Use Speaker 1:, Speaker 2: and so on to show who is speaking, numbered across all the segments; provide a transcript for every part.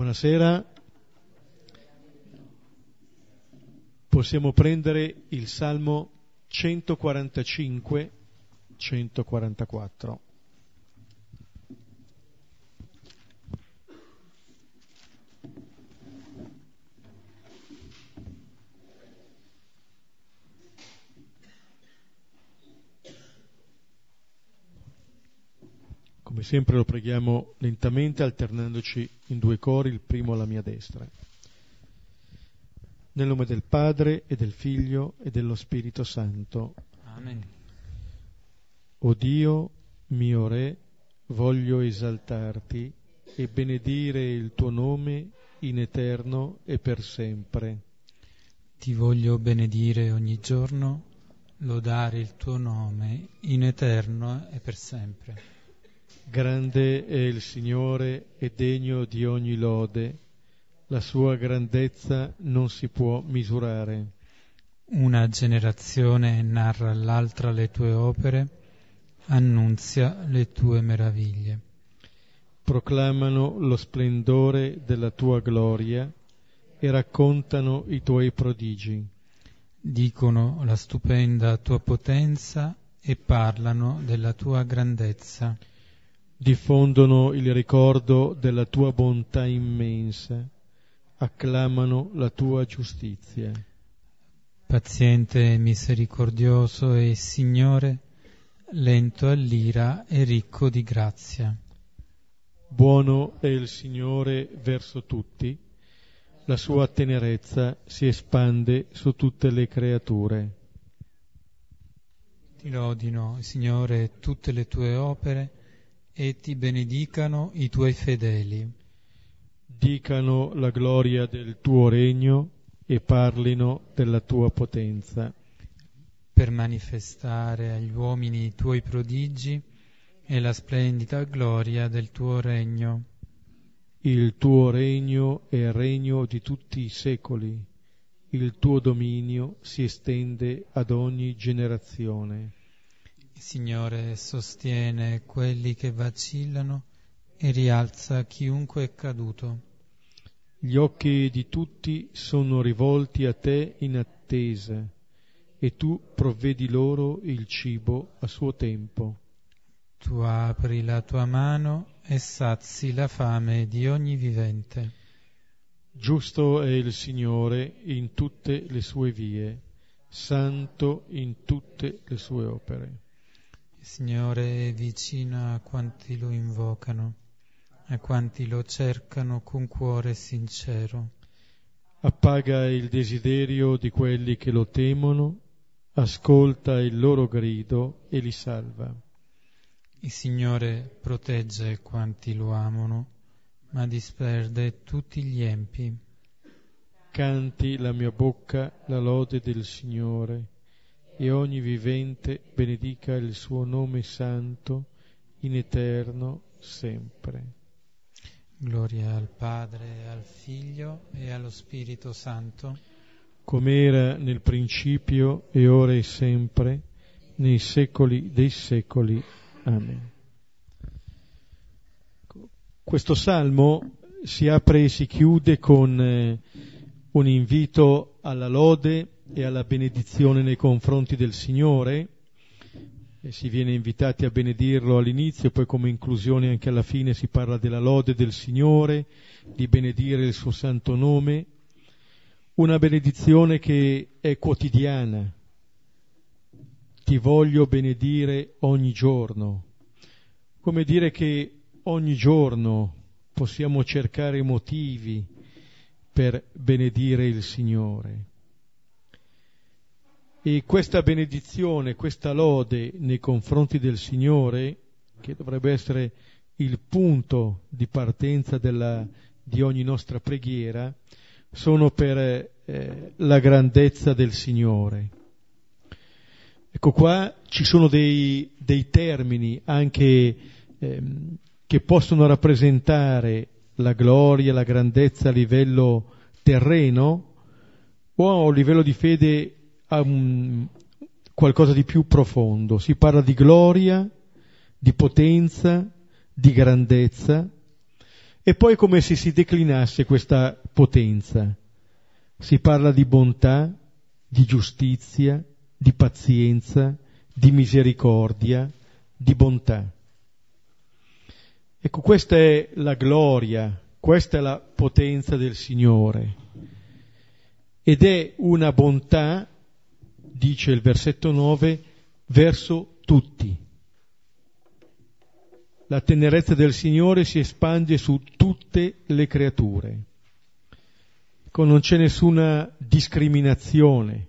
Speaker 1: Buonasera. Possiamo prendere il Salmo 145, 144. Come sempre lo preghiamo lentamente alternandoci in due cori, il primo alla mia destra. Nel nome del Padre e del Figlio e dello Spirito Santo.
Speaker 2: Amen.
Speaker 1: O Dio, mio Re, voglio esaltarti e benedire il tuo nome in eterno e per sempre.
Speaker 2: Ti voglio benedire ogni giorno, lodare il tuo nome in eterno e per sempre.
Speaker 1: Grande è il Signore e degno di ogni lode, la sua grandezza non si può misurare.
Speaker 2: Una generazione narra all'altra le tue opere, annunzia le tue meraviglie.
Speaker 1: Proclamano lo splendore della tua gloria e raccontano i tuoi prodigi.
Speaker 2: Dicono la stupenda tua potenza e parlano della tua grandezza
Speaker 1: diffondono il ricordo della tua bontà immensa, acclamano la tua giustizia.
Speaker 2: Paziente e misericordioso il Signore, lento all'ira e ricco di grazia.
Speaker 1: Buono è il Signore verso tutti, la sua tenerezza si espande su tutte le creature.
Speaker 2: Ti lodino, Signore, tutte le tue opere, e ti benedicano i tuoi fedeli.
Speaker 1: Dicano la gloria del tuo regno e parlino della tua potenza.
Speaker 2: Per manifestare agli uomini i tuoi prodigi e la splendida gloria del tuo regno.
Speaker 1: Il tuo regno è il regno di tutti i secoli, il tuo dominio si estende ad ogni generazione.
Speaker 2: Signore sostiene quelli che vacillano e rialza chiunque è caduto.
Speaker 1: Gli occhi di tutti sono rivolti a te in attesa e tu provvedi loro il cibo a suo tempo.
Speaker 2: Tu apri la tua mano e sazi la fame di ogni vivente.
Speaker 1: Giusto è il Signore in tutte le sue vie, santo in tutte le sue opere.
Speaker 2: Il Signore è vicino a quanti lo invocano, a quanti lo cercano con cuore sincero.
Speaker 1: Appaga il desiderio di quelli che lo temono, ascolta il loro grido e li salva.
Speaker 2: Il Signore protegge quanti lo amano, ma disperde tutti gli empi.
Speaker 1: Canti la mia bocca la lode del Signore e ogni vivente benedica il suo nome santo in eterno sempre.
Speaker 2: Gloria al Padre, al Figlio e allo Spirito Santo,
Speaker 1: come era nel principio e ora e sempre, nei secoli dei secoli. Amen. Questo salmo si apre e si chiude con eh, un invito alla lode e alla benedizione nei confronti del Signore, e si viene invitati a benedirlo all'inizio, poi come inclusione anche alla fine si parla della lode del Signore, di benedire il suo santo nome, una benedizione che è quotidiana. Ti voglio benedire ogni giorno, come dire che ogni giorno possiamo cercare motivi per benedire il Signore. E questa benedizione, questa lode nei confronti del Signore, che dovrebbe essere il punto di partenza della, di ogni nostra preghiera, sono per eh, la grandezza del Signore. Ecco qua ci sono dei, dei termini anche ehm, che possono rappresentare la gloria, la grandezza a livello terreno o a livello di fede a un, qualcosa di più profondo. Si parla di gloria, di potenza, di grandezza E poi come se si declinasse questa potenza. Si parla di bontà, di giustizia, di pazienza, di misericordia, di bontà. Ecco, questa è la gloria, questa è la potenza del Signore. Ed è una bontà, dice il versetto 9, verso tutti. La tenerezza del Signore si espande su tutte le creature. Ecco, non c'è nessuna discriminazione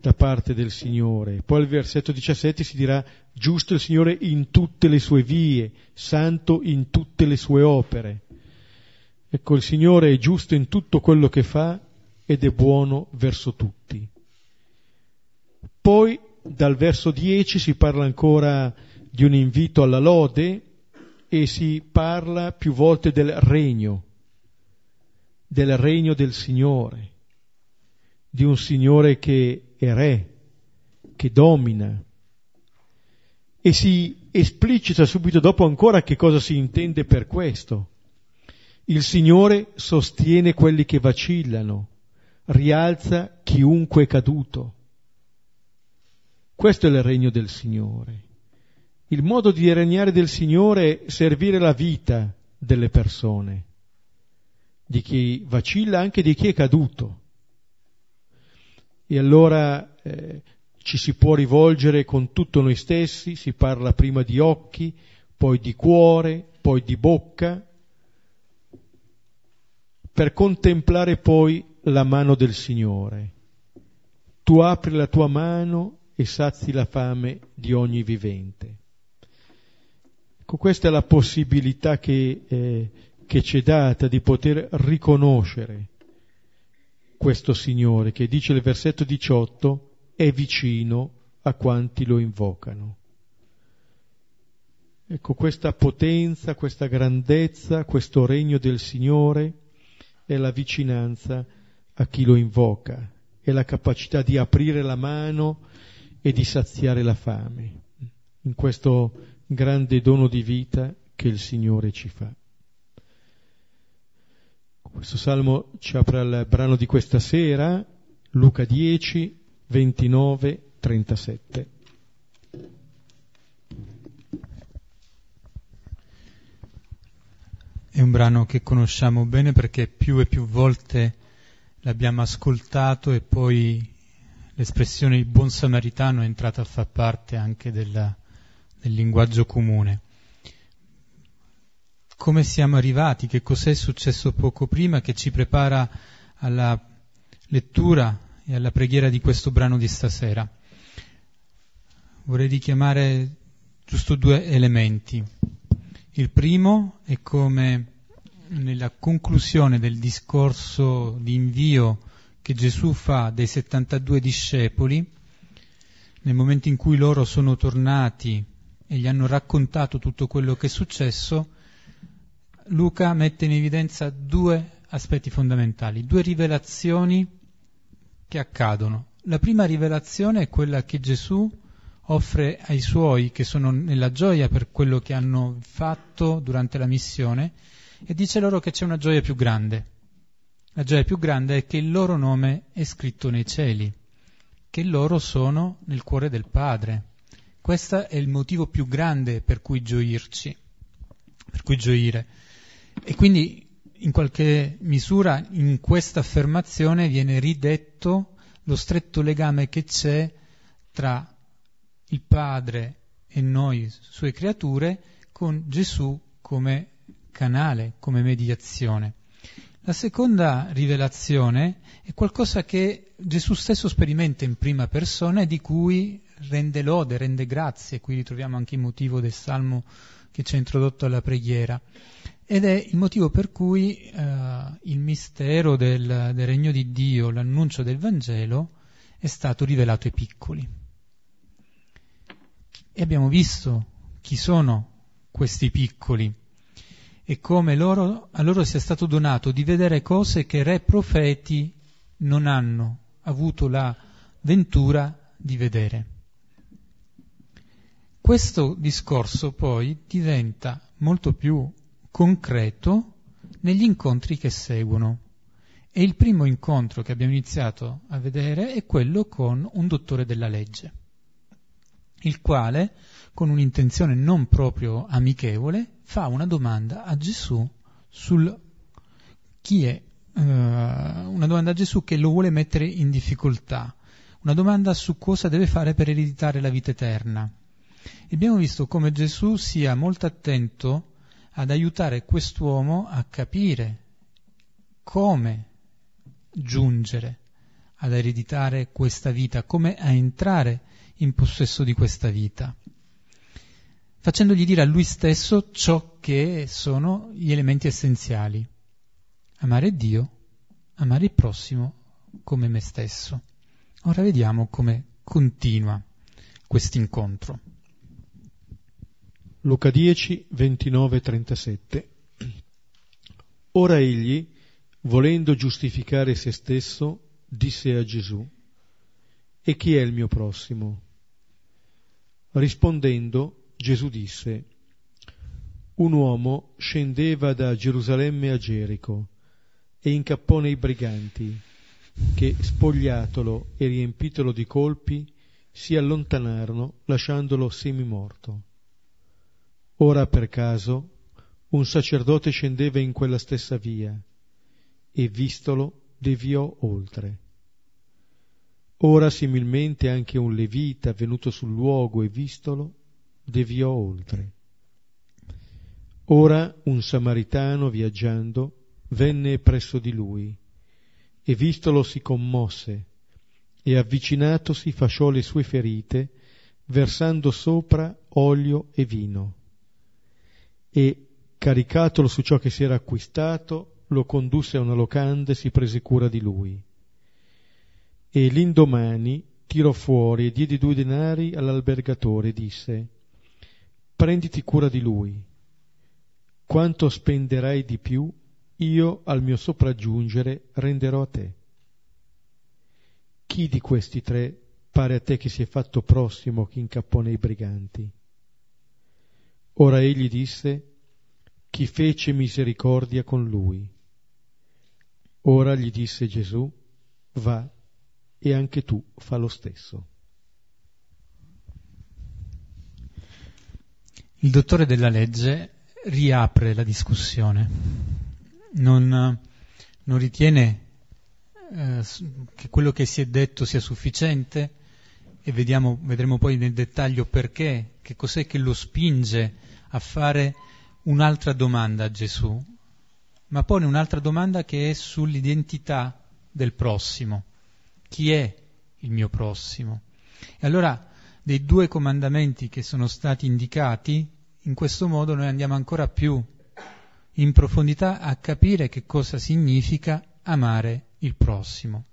Speaker 1: da parte del Signore. Poi al versetto 17 si dirà giusto il Signore in tutte le sue vie, santo in tutte le sue opere. Ecco, il Signore è giusto in tutto quello che fa ed è buono verso tutti. Poi dal verso 10 si parla ancora di un invito alla lode e si parla più volte del regno, del regno del Signore, di un Signore che è re, che domina. E si esplicita subito dopo ancora che cosa si intende per questo. Il Signore sostiene quelli che vacillano, rialza chiunque è caduto. Questo è il regno del Signore. Il modo di regnare del Signore è servire la vita delle persone, di chi vacilla, anche di chi è caduto e allora eh, ci si può rivolgere con tutto noi stessi, si parla prima di occhi, poi di cuore, poi di bocca, per contemplare poi la mano del Signore. Tu apri la tua mano e sazi la fame di ogni vivente. Ecco, questa è la possibilità che, eh, che ci è data di poter riconoscere questo Signore che dice nel versetto 18 è vicino a quanti lo invocano. Ecco questa potenza, questa grandezza, questo regno del Signore è la vicinanza a chi lo invoca, è la capacità di aprire la mano e di saziare la fame, in questo grande dono di vita che il Signore ci fa. Questo salmo ci apre al brano di questa sera, Luca 10, 29, 37.
Speaker 2: È un brano che conosciamo bene perché più e più volte l'abbiamo ascoltato e poi l'espressione il buon samaritano è entrata a far parte anche della, del linguaggio comune come siamo arrivati, che cos'è successo poco prima che ci prepara alla lettura e alla preghiera di questo brano di stasera. Vorrei richiamare giusto due elementi. Il primo è come nella conclusione del discorso di invio che Gesù fa dei 72 discepoli, nel momento in cui loro sono tornati e gli hanno raccontato tutto quello che è successo, Luca mette in evidenza due aspetti fondamentali, due rivelazioni che accadono. La prima rivelazione è quella che Gesù offre ai suoi che sono nella gioia per quello che hanno fatto durante la missione e dice loro che c'è una gioia più grande. La gioia più grande è che il loro nome è scritto nei cieli, che loro sono nel cuore del Padre. Questo è il motivo più grande per cui gioirci, per cui gioire. E quindi in qualche misura in questa affermazione viene ridetto lo stretto legame che c'è tra il Padre e noi, sue creature, con Gesù come canale, come mediazione. La seconda rivelazione è qualcosa che Gesù stesso sperimenta in prima persona e di cui rende lode, rende grazie. Qui ritroviamo anche il motivo del salmo che ci ha introdotto alla preghiera ed è il motivo per cui eh, il mistero del, del regno di Dio, l'annuncio del Vangelo, è stato rivelato ai piccoli. E abbiamo visto chi sono questi piccoli e come loro, a loro sia stato donato di vedere cose che re profeti non hanno avuto la ventura di vedere. Questo discorso poi diventa molto più concreto negli incontri che seguono. E il primo incontro che abbiamo iniziato a vedere è quello con un dottore della legge, il quale, con un'intenzione non proprio amichevole, fa una domanda a Gesù sul chi è, uh, una domanda a Gesù che lo vuole mettere in difficoltà, una domanda su cosa deve fare per ereditare la vita eterna. Abbiamo visto come Gesù sia molto attento ad aiutare quest'uomo a capire come giungere ad ereditare questa vita, come a entrare in possesso di questa vita, facendogli dire a lui stesso ciò che sono gli elementi essenziali. Amare Dio, amare il prossimo come me stesso. Ora vediamo come continua questo incontro.
Speaker 1: Luca 10, 29, 37. Ora egli, volendo giustificare se stesso, disse a Gesù, E chi è il mio prossimo? Rispondendo, Gesù disse, Un uomo scendeva da Gerusalemme a Gerico e incappò nei briganti, che, spogliatolo e riempitolo di colpi, si allontanarono lasciandolo semimorto. Ora per caso un sacerdote scendeva in quella stessa via e vistolo deviò oltre. Ora similmente anche un levita venuto sul luogo e vistolo deviò oltre. Ora un samaritano viaggiando venne presso di lui e vistolo si commosse e avvicinatosi fasciò le sue ferite versando sopra olio e vino e, caricatolo su ciò che si era acquistato, lo condusse a una locanda e si prese cura di lui. E l'indomani tirò fuori e diede due denari all'albergatore e disse, prenditi cura di lui. Quanto spenderai di più, io al mio sopraggiungere renderò a te. Chi di questi tre pare a te che si è fatto prossimo che incappò nei briganti? Ora egli disse, chi fece misericordia con lui. Ora gli disse Gesù, va e anche tu fa lo stesso.
Speaker 2: Il dottore della legge riapre la discussione, non, non ritiene eh, che quello che si è detto sia sufficiente e vediamo, vedremo poi nel dettaglio perché, che cos'è che lo spinge a fare un'altra domanda a Gesù, ma pone un'altra domanda che è sull'identità del prossimo. Chi è il mio prossimo? E allora, dei due comandamenti che sono stati indicati, in questo modo noi andiamo ancora più in profondità a capire che cosa significa amare il prossimo.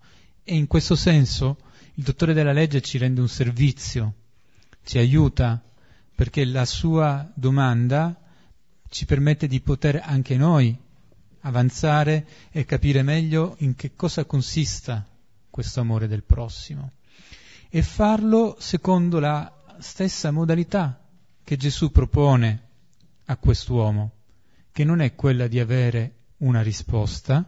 Speaker 2: E in questo senso il dottore della legge ci rende un servizio, ci aiuta perché la sua domanda ci permette di poter anche noi avanzare e capire meglio in che cosa consista questo amore del prossimo e farlo secondo la stessa modalità che Gesù propone a quest'uomo, che non è quella di avere una risposta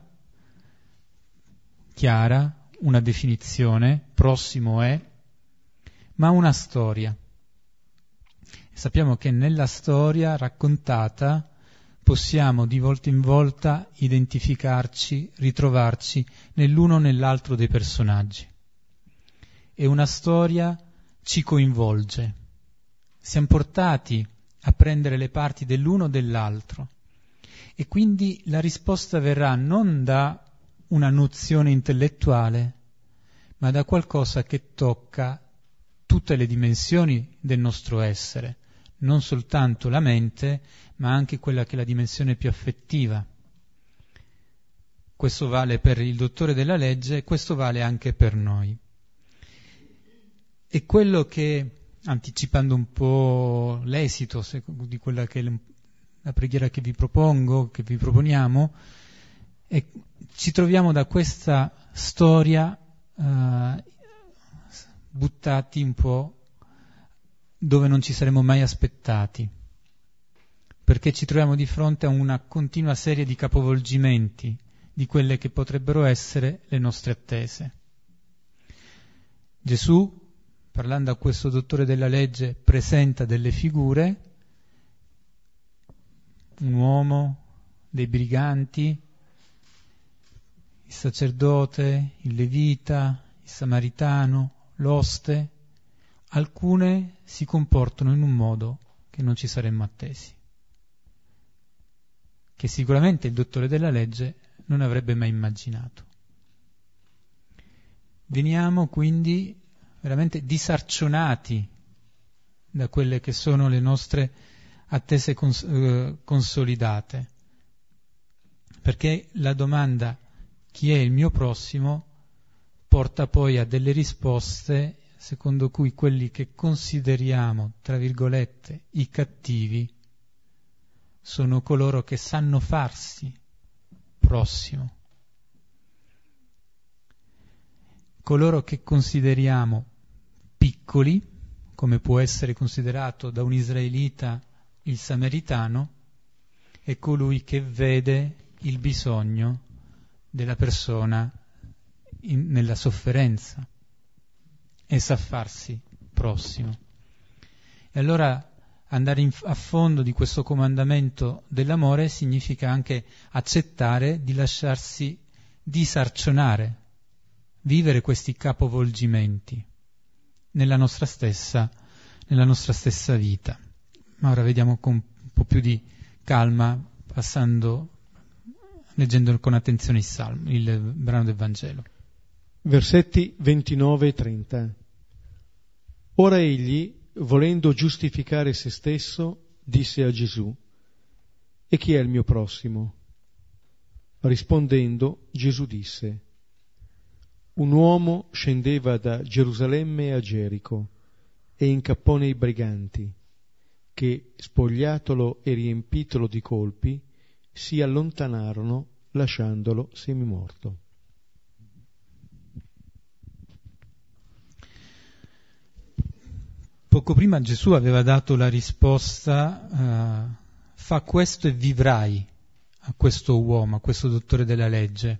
Speaker 2: chiara, una definizione, prossimo è, ma una storia sappiamo che nella storia raccontata possiamo di volta in volta identificarci, ritrovarci nell'uno o nell'altro dei personaggi. E una storia ci coinvolge. Siamo portati a prendere le parti dell'uno o dell'altro. E quindi la risposta verrà non da una nozione intellettuale, ma da qualcosa che tocca tutte le dimensioni del nostro essere, non soltanto la mente, ma anche quella che è la dimensione più affettiva. Questo vale per il dottore della legge questo vale anche per noi. E quello che, anticipando un po' l'esito di quella che è la preghiera che vi propongo, che vi proponiamo, è, ci troviamo da questa storia uh, buttati un po' dove non ci saremmo mai aspettati. perché ci troviamo di fronte a una continua serie di capovolgimenti di quelle che potrebbero essere le nostre attese. Gesù, parlando a questo dottore della legge, presenta delle figure, un uomo, dei briganti, il sacerdote, il levita, il samaritano, l'oste, alcune si comportano in un modo che non ci saremmo attesi, che sicuramente il dottore della legge non avrebbe mai immaginato. Veniamo quindi veramente disarcionati da quelle che sono le nostre attese cons- eh, consolidate, perché la domanda chi è il mio prossimo porta poi a delle risposte secondo cui quelli che consideriamo, tra virgolette, i cattivi, sono coloro che sanno farsi prossimo. Coloro che consideriamo piccoli, come può essere considerato da un israelita il samaritano, è colui che vede il bisogno della persona in, nella sofferenza e sa farsi prossimo. E allora andare in, a fondo di questo comandamento dell'amore significa anche accettare di lasciarsi disarcionare, vivere questi capovolgimenti nella nostra stessa, nella nostra stessa vita. Ma ora vediamo con un po' più di calma, passando, leggendo con attenzione il, salmo, il brano del Vangelo.
Speaker 1: Versetti 29 e 30. Ora egli, volendo giustificare se stesso, disse a Gesù, E chi è il mio prossimo? Rispondendo, Gesù disse, Un uomo scendeva da Gerusalemme a Gerico e incappò nei briganti, che, spogliatolo e riempitolo di colpi, si allontanarono lasciandolo semimorto.
Speaker 2: Poco prima Gesù aveva dato la risposta, uh, fa questo e vivrai a questo uomo, a questo dottore della legge.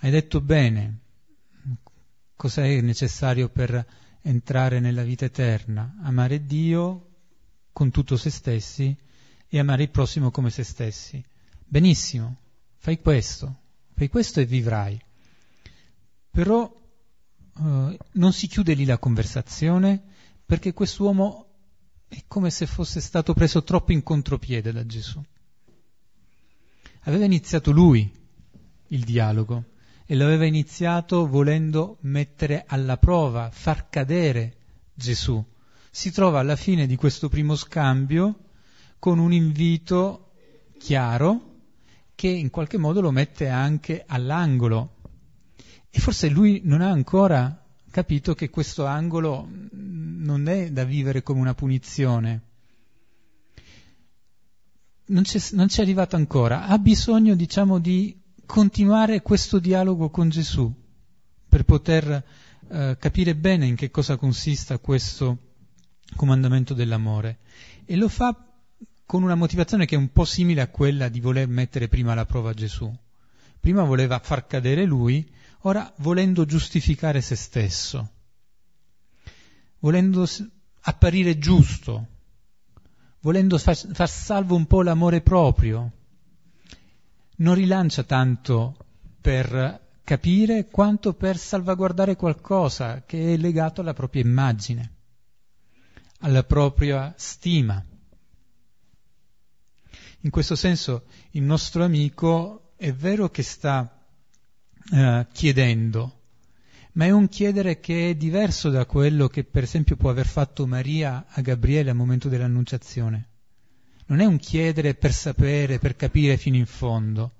Speaker 2: Hai detto bene, cos'è necessario per entrare nella vita eterna? Amare Dio con tutto se stessi e amare il prossimo come se stessi. Benissimo, fai questo, fai questo e vivrai. Però uh, non si chiude lì la conversazione, perché quest'uomo è come se fosse stato preso troppo in contropiede da Gesù. Aveva iniziato lui il dialogo e lo aveva iniziato volendo mettere alla prova, far cadere Gesù. Si trova alla fine di questo primo scambio con un invito chiaro che in qualche modo lo mette anche all'angolo. E forse lui non ha ancora capito che questo angolo non è da vivere come una punizione. Non non c'è arrivato ancora, ha bisogno, diciamo, di continuare questo dialogo con Gesù per poter eh, capire bene in che cosa consista questo comandamento dell'amore. E lo fa con una motivazione che è un po' simile a quella di voler mettere prima alla prova Gesù. Prima voleva far cadere lui, ora volendo giustificare se stesso, volendo apparire giusto, volendo far, far salvo un po' l'amore proprio, non rilancia tanto per capire quanto per salvaguardare qualcosa che è legato alla propria immagine, alla propria stima. In questo senso il nostro amico è vero che sta eh, chiedendo, ma è un chiedere che è diverso da quello che per esempio può aver fatto Maria a Gabriele al momento dell'annunciazione. Non è un chiedere per sapere, per capire fino in fondo.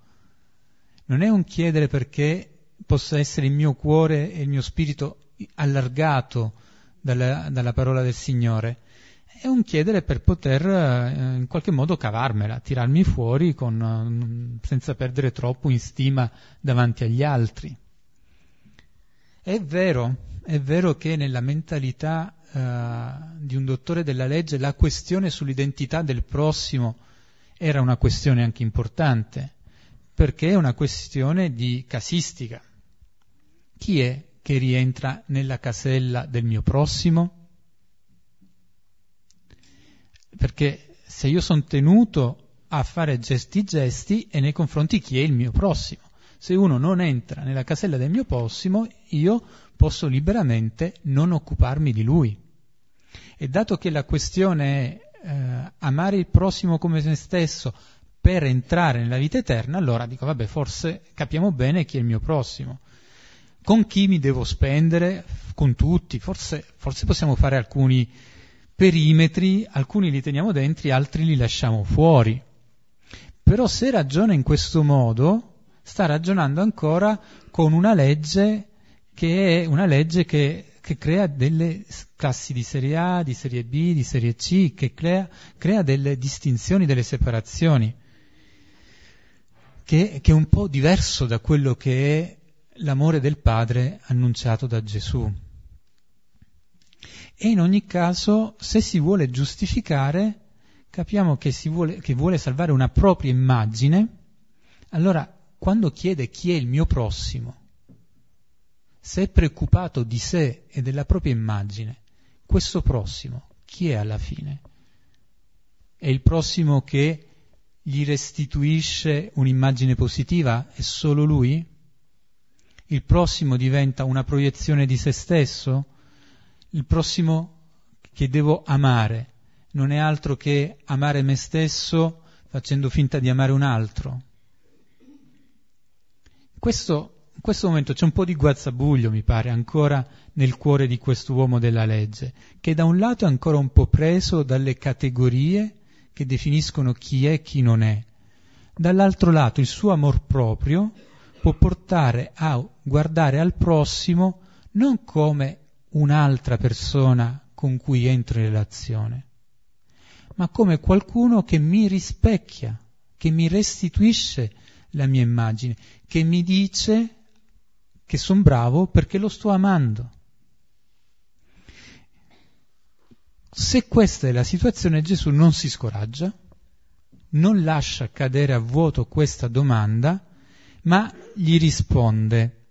Speaker 2: Non è un chiedere perché possa essere il mio cuore e il mio spirito allargato dalla, dalla parola del Signore, è un chiedere per poter eh, in qualche modo cavarmela, tirarmi fuori con, eh, senza perdere troppo in stima davanti agli altri. È vero, è vero che nella mentalità eh, di un dottore della legge la questione sull'identità del prossimo era una questione anche importante, perché è una questione di casistica. Chi è che rientra nella casella del mio prossimo? Perché se io sono tenuto a fare gesti gesti e nei confronti chi è il mio prossimo. Se uno non entra nella casella del mio prossimo, io posso liberamente non occuparmi di lui. E dato che la questione è eh, amare il prossimo come se stesso per entrare nella vita eterna, allora dico, vabbè, forse capiamo bene chi è il mio prossimo. Con chi mi devo spendere? Con tutti. Forse, forse possiamo fare alcuni perimetri, alcuni li teniamo dentro, altri li lasciamo fuori. Però se ragiona in questo modo, sta ragionando ancora con una legge che è una legge che, che crea delle classi di serie A, di serie B, di serie C, che crea, crea delle distinzioni, delle separazioni, che, che è un po' diverso da quello che è l'amore del Padre annunciato da Gesù. E in ogni caso, se si vuole giustificare, capiamo che, vuole, che vuole salvare una propria immagine, allora quando chiede chi è il mio prossimo, se è preoccupato di sé e della propria immagine, questo prossimo, chi è alla fine? È il prossimo che gli restituisce un'immagine positiva? È solo lui? Il prossimo diventa una proiezione di se stesso? Il prossimo che devo amare non è altro che amare me stesso facendo finta di amare un altro. Questo, in questo momento c'è un po' di guazzabuglio, mi pare, ancora nel cuore di quest'uomo della legge, che da un lato è ancora un po' preso dalle categorie che definiscono chi è e chi non è. Dall'altro lato il suo amor proprio può portare a guardare al prossimo non come un'altra persona con cui entro in relazione, ma come qualcuno che mi rispecchia, che mi restituisce la mia immagine, che mi dice che sono bravo perché lo sto amando. Se questa è la situazione, Gesù non si scoraggia, non lascia cadere a vuoto questa domanda, ma gli risponde.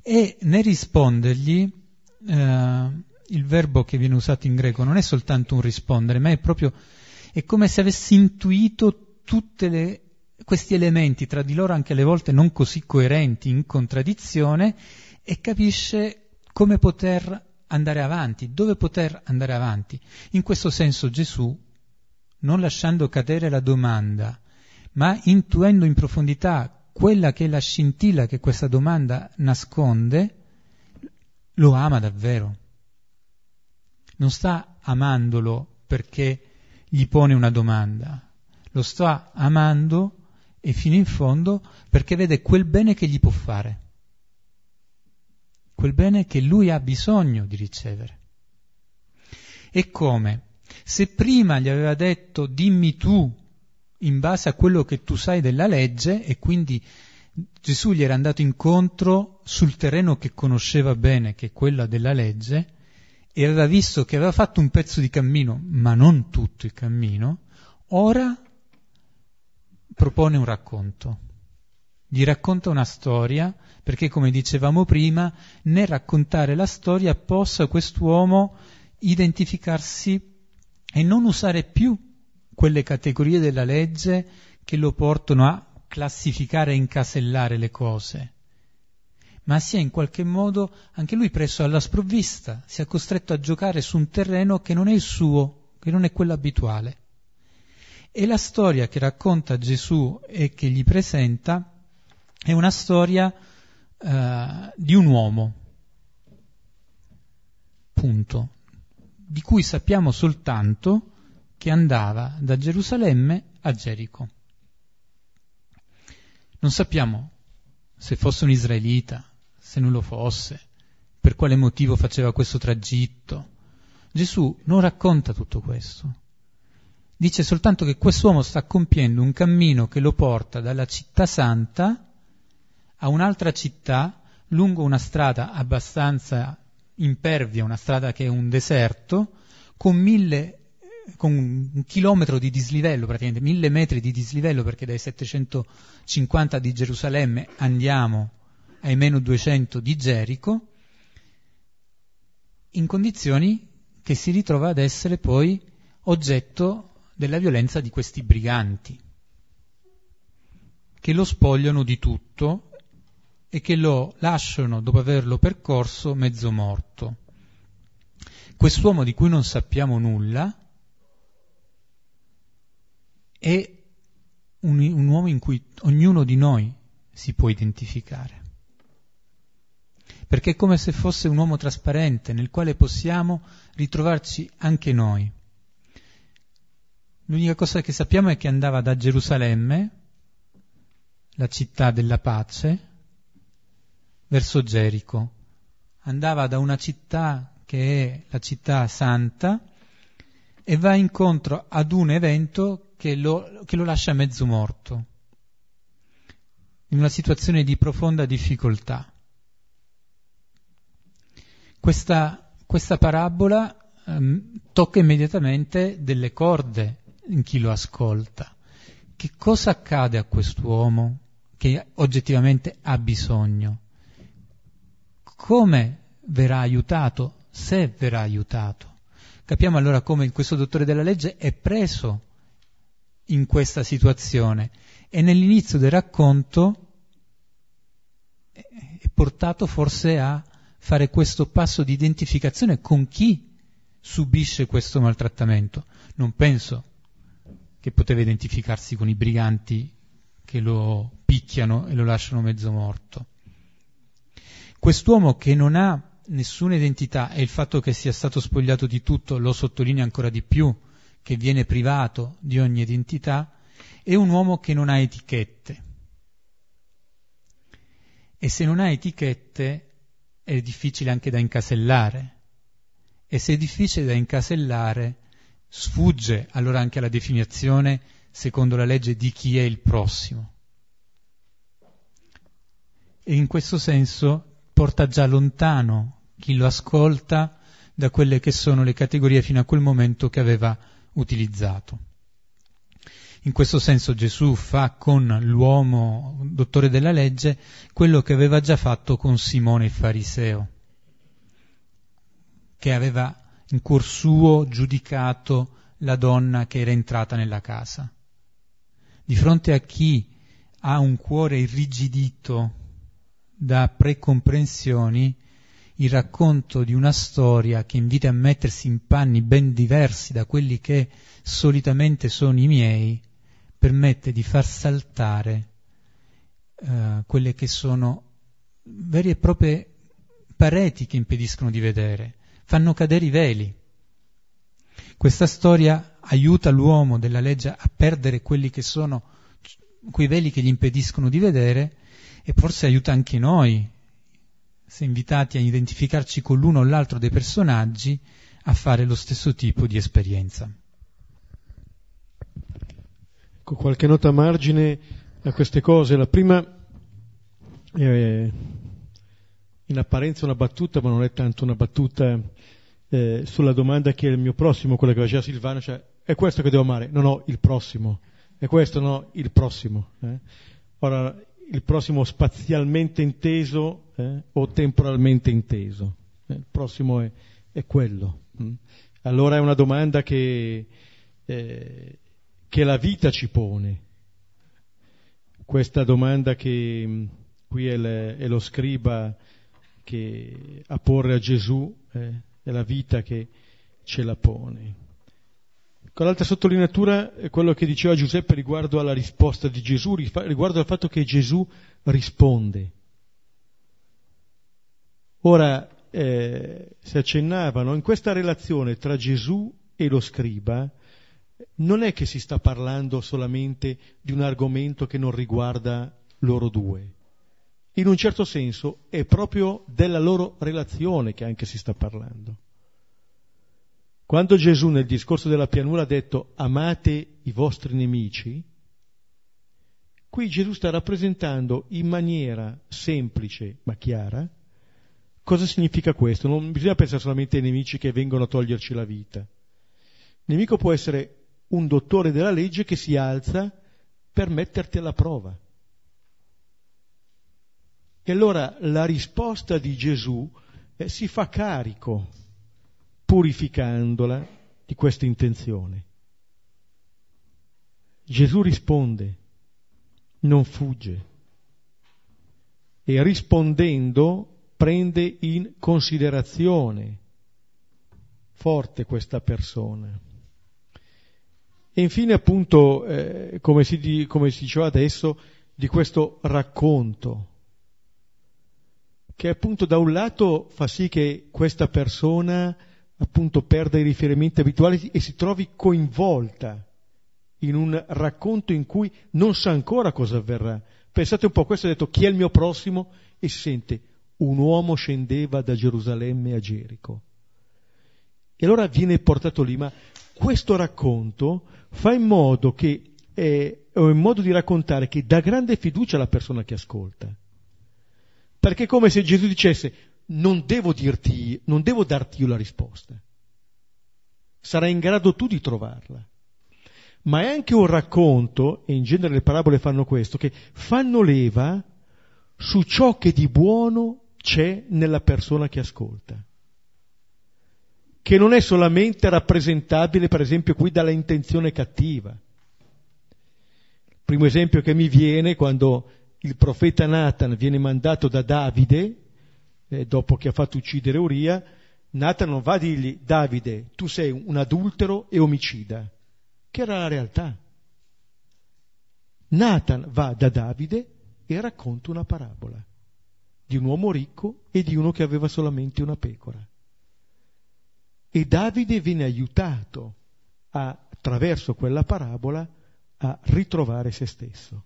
Speaker 2: E nel rispondergli eh, il verbo che viene usato in greco non è soltanto un rispondere, ma è proprio è come se avessi intuito tutti questi elementi, tra di loro anche alle volte non così coerenti, in contraddizione, e capisce come poter andare avanti, dove poter andare avanti. In questo senso Gesù, non lasciando cadere la domanda, ma intuendo in profondità quella che è la scintilla che questa domanda nasconde, lo ama davvero. Non sta amandolo perché gli pone una domanda, lo sta amando e fino in fondo perché vede quel bene che gli può fare, quel bene che lui ha bisogno di ricevere. E come? Se prima gli aveva detto dimmi tu in base a quello che tu sai della legge e quindi Gesù gli era andato incontro sul terreno che conosceva bene, che è quella della legge, e aveva visto che aveva fatto un pezzo di cammino, ma non tutto il cammino, ora propone un racconto. Gli racconta una storia, perché come dicevamo prima, nel raccontare la storia possa quest'uomo identificarsi e non usare più quelle categorie della legge che lo portano a classificare e incasellare le cose, ma sia in qualche modo anche lui preso alla sprovvista, sia costretto a giocare su un terreno che non è il suo, che non è quello abituale. E la storia che racconta Gesù e che gli presenta è una storia uh, di un uomo, punto, di cui sappiamo soltanto che andava da Gerusalemme a Gerico. Non sappiamo se fosse un israelita, se non lo fosse, per quale motivo faceva questo tragitto. Gesù non racconta tutto questo. Dice soltanto che quest'uomo sta compiendo un cammino che lo porta dalla città santa a un'altra città lungo una strada abbastanza impervia, una strada che è un deserto, con mille con un chilometro di dislivello, praticamente mille metri di dislivello, perché dai 750 di Gerusalemme andiamo ai meno 200 di Gerico, in condizioni che si ritrova ad essere poi oggetto della violenza di questi briganti, che lo spogliano di tutto e che lo lasciano, dopo averlo percorso, mezzo morto. Quest'uomo di cui non sappiamo nulla è un, un uomo in cui ognuno di noi si può identificare perché è come se fosse un uomo trasparente nel quale possiamo ritrovarci anche noi. L'unica cosa che sappiamo è che andava da Gerusalemme, la città della pace, verso Gerico. Andava da una città che è la città santa e va incontro ad un evento che lo, che lo lascia mezzo morto, in una situazione di profonda difficoltà. Questa, questa parabola ehm, tocca immediatamente delle corde in chi lo ascolta. Che cosa accade a quest'uomo che oggettivamente ha bisogno? Come verrà aiutato? Se verrà aiutato. Capiamo allora come questo dottore della legge è preso in questa situazione e nell'inizio del racconto è portato forse a fare questo passo di identificazione con chi subisce questo maltrattamento. Non penso che poteva identificarsi con i briganti che lo picchiano e lo lasciano mezzo morto. Quest'uomo che non ha nessuna identità e il fatto che sia stato spogliato di tutto lo sottolinea ancora di più, che viene privato di ogni identità, è un uomo che non ha etichette. E se non ha etichette è difficile anche da incasellare. E se è difficile da incasellare, sfugge allora anche alla definizione, secondo la legge, di chi è il prossimo. E in questo senso porta già lontano chi lo ascolta da quelle che sono le categorie fino a quel momento che aveva utilizzato. In questo senso Gesù fa con l'uomo dottore della legge quello che aveva già fatto con Simone il fariseo, che aveva in cuor suo giudicato la donna che era entrata nella casa. Di fronte a chi ha un cuore irrigidito da precomprensioni, il racconto di una storia che invita a mettersi in panni ben diversi da quelli che solitamente sono i miei, permette di far saltare uh, quelle che sono vere e proprie pareti che impediscono di vedere, fanno cadere i veli. Questa storia aiuta l'uomo della legge a perdere quelli che sono quei veli che gli impediscono di vedere e forse aiuta anche noi, se invitati a identificarci con l'uno o l'altro dei personaggi, a fare lo stesso tipo di esperienza
Speaker 1: qualche nota a margine a queste cose. La prima è in apparenza una battuta, ma non è tanto una battuta eh, sulla domanda chi è il mio prossimo, quella che faceva Silvano, cioè è questo che devo amare? No, no, il prossimo. È questo, no, il prossimo. Eh? Ora, il prossimo spazialmente inteso eh, o temporalmente inteso. Eh, il prossimo è, è quello. Mm? Allora è una domanda che eh, che la vita ci pone. Questa domanda che mm, qui è, le, è lo scriba che porre a Gesù eh, è la vita che ce la pone. Con l'altra sottolineatura è quello che diceva Giuseppe riguardo alla risposta di Gesù, riguardo al fatto che Gesù risponde. Ora, eh, si accennavano in questa relazione tra Gesù e lo scriba, non è che si sta parlando solamente di un argomento che non riguarda loro due. In un certo senso è proprio della loro relazione che anche si sta parlando. Quando Gesù nel discorso della pianura ha detto amate i vostri nemici, qui Gesù sta rappresentando in maniera semplice ma chiara cosa significa questo. Non bisogna pensare solamente ai nemici che vengono a toglierci la vita nemico può essere un dottore della legge che si alza per metterti alla prova. E allora la risposta di Gesù eh, si fa carico, purificandola, di questa intenzione. Gesù risponde, non fugge e rispondendo prende in considerazione forte questa persona. E infine appunto, eh, come, si, come si diceva adesso, di questo racconto, che appunto da un lato fa sì che questa persona appunto perda i riferimenti abituali e si trovi coinvolta in un racconto in cui non sa ancora cosa avverrà. Pensate un po', questo ha detto chi è il mio prossimo e si sente un uomo scendeva da Gerusalemme a Gerico. E allora viene portato lì, ma questo racconto fa in modo che, eh, è un modo di raccontare che dà grande fiducia alla persona che ascolta. Perché è come se Gesù dicesse, non devo dirti, non devo darti io la risposta. Sarai in grado tu di trovarla. Ma è anche un racconto, e in genere le parabole fanno questo, che fanno leva su ciò che di buono c'è nella persona che ascolta. Che non è solamente rappresentabile, per esempio, qui dalla intenzione cattiva. Il primo esempio che mi viene quando il profeta Nathan viene mandato da Davide, eh, dopo che ha fatto uccidere Uria, Nathan non va a dirgli Davide, tu sei un adultero e omicida, che era la realtà. Nathan va da Davide e racconta una parabola di un uomo ricco e di uno che aveva solamente una pecora. E Davide viene aiutato a, attraverso quella parabola a ritrovare se stesso.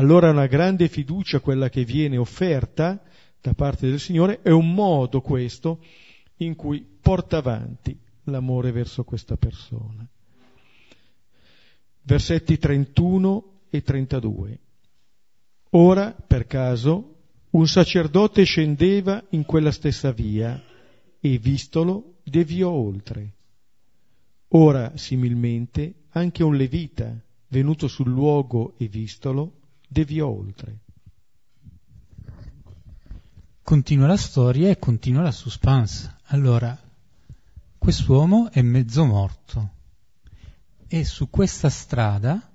Speaker 1: Allora è una grande fiducia quella che viene offerta da parte del Signore, è un modo questo in cui porta avanti l'amore verso questa persona. Versetti 31 e 32. Ora, per caso, un sacerdote scendeva in quella stessa via e vistolo deviò oltre. Ora, similmente, anche un levita, venuto sul luogo e vistolo, deviò oltre.
Speaker 2: Continua la storia e continua la suspense. Allora, quest'uomo è mezzo morto e su questa strada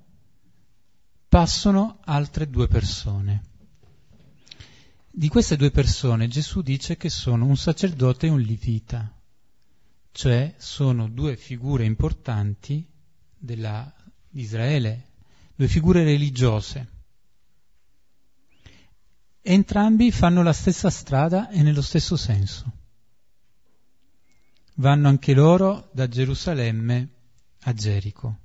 Speaker 2: passano altre due persone. Di queste due persone Gesù dice che sono un sacerdote e un levita, cioè sono due figure importanti della, di Israele, due figure religiose. Entrambi fanno la stessa strada e nello stesso senso. Vanno anche loro da Gerusalemme a Gerico.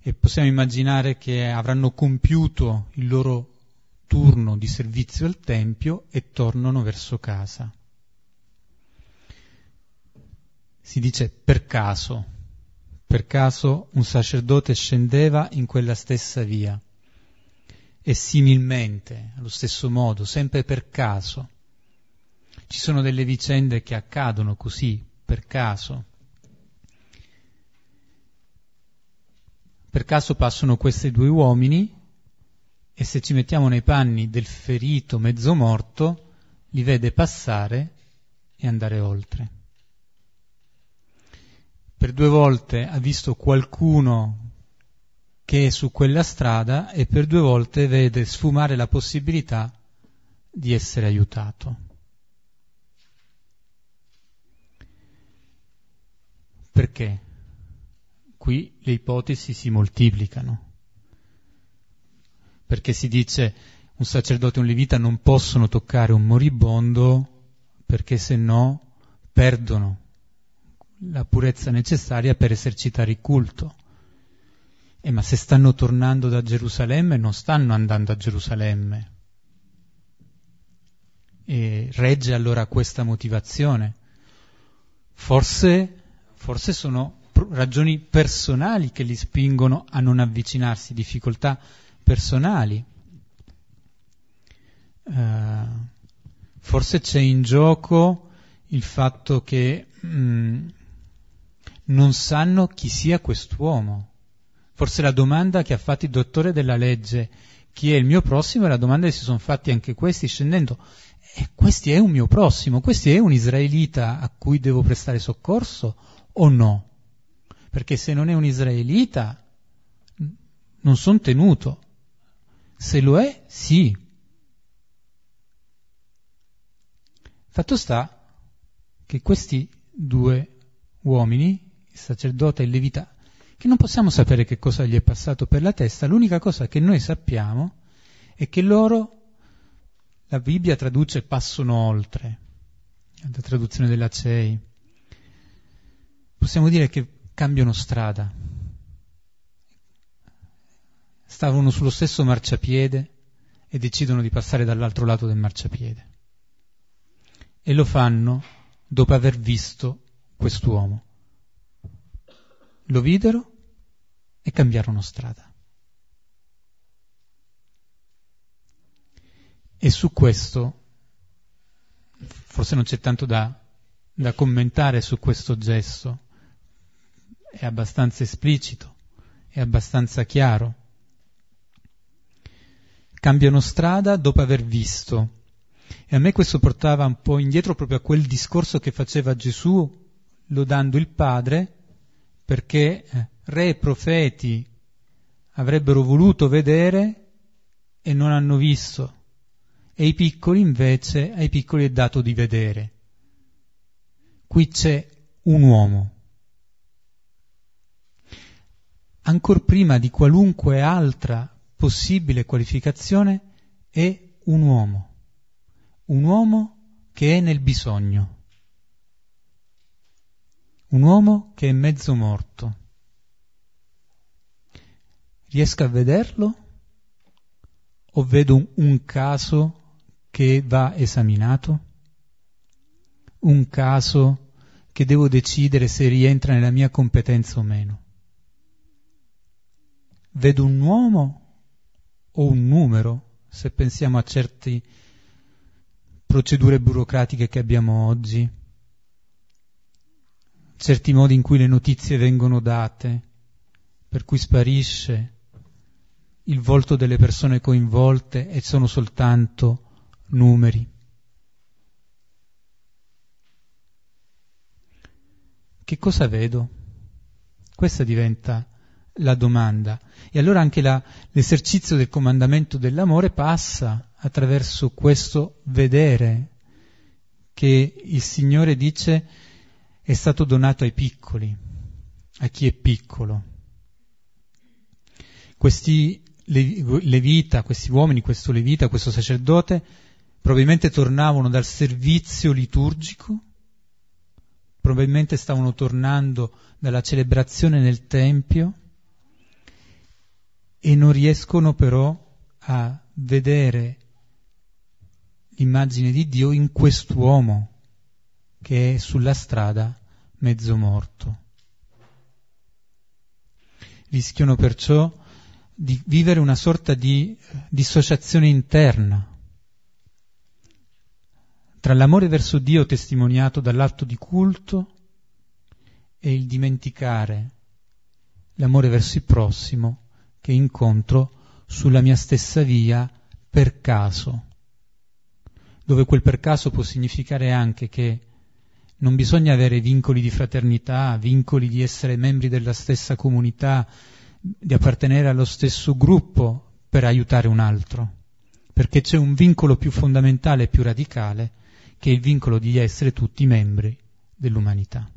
Speaker 2: E possiamo immaginare che avranno compiuto il loro turno di servizio al Tempio e tornano verso casa. Si dice per caso, per caso un sacerdote scendeva in quella stessa via e similmente, allo stesso modo, sempre per caso. Ci sono delle vicende che accadono così, per caso. Per caso passano questi due uomini e se ci mettiamo nei panni del ferito mezzo morto, li vede passare e andare oltre. Per due volte ha visto qualcuno che è su quella strada e per due volte vede sfumare la possibilità di essere aiutato. Perché? Qui le ipotesi si moltiplicano. Perché si dice un sacerdote e un levita non possono toccare un moribondo perché se no perdono la purezza necessaria per esercitare il culto. Eh, ma se stanno tornando da Gerusalemme, non stanno andando a Gerusalemme. E regge allora questa motivazione. Forse, forse sono ragioni personali che li spingono a non avvicinarsi, difficoltà personali. Uh, forse c'è in gioco il fatto che mh, mm, non sanno chi sia quest'uomo. Forse la domanda che ha fatto il dottore della legge, chi è il mio prossimo, è la domanda che si sono fatti anche questi scendendo. E questi è un mio prossimo, questi è un israelita a cui devo prestare soccorso o no? Perché se non è un israelita, non sono tenuto. Se lo è, sì. Fatto sta che questi due uomini, il sacerdote e il levita, che non possiamo sapere che cosa gli è passato per la testa, l'unica cosa che noi sappiamo è che loro, la Bibbia traduce passano oltre, la traduzione della CEI, possiamo dire che cambiano strada, stavano sullo stesso marciapiede e decidono di passare dall'altro lato del marciapiede. E lo fanno dopo aver visto quest'uomo. Lo videro e cambiarono strada. E su questo, forse non c'è tanto da, da commentare su questo gesto, è abbastanza esplicito, è abbastanza chiaro. Cambiano strada dopo aver visto. E a me questo portava un po' indietro proprio a quel discorso che faceva Gesù lodando il Padre, perché eh, re e profeti avrebbero voluto vedere e non hanno visto, e i piccoli invece ai piccoli è dato di vedere. Qui c'è un uomo. Ancor prima di qualunque altra possibile qualificazione è un uomo, un uomo che è nel bisogno un uomo che è mezzo morto. Riesco a vederlo o vedo un, caso che va esaminato? Un caso che devo decidere se rientra nella mia competenza o meno? Vedo un uomo o un numero, se pensiamo a certe procedure burocratiche che abbiamo oggi? certi modi in cui le notizie vengono date, per cui sparisce il volto delle persone coinvolte e sono soltanto numeri. Che cosa vedo? Questa diventa la domanda. E allora anche la, l'esercizio del comandamento dell'amore passa attraverso questo vedere che il Signore dice è stato donato ai piccoli, a chi è piccolo. Questi levita, questi uomini, questo levita, questo sacerdote, probabilmente tornavano dal servizio liturgico, probabilmente stavano tornando dalla celebrazione nel Tempio e non riescono però a vedere l'immagine di Dio in quest'uomo che è sulla strada mezzo morto. Rischiano perciò di vivere una sorta di dissociazione interna tra l'amore verso Dio testimoniato dall'atto di culto e il dimenticare l'amore verso il prossimo che incontro sulla mia stessa via per caso, dove quel per caso può significare anche che non bisogna avere vincoli di fraternità, vincoli di essere membri della stessa comunità, di appartenere allo stesso gruppo per aiutare un altro, perché c'è un vincolo più fondamentale e più radicale che è il vincolo di essere tutti membri dell'umanità.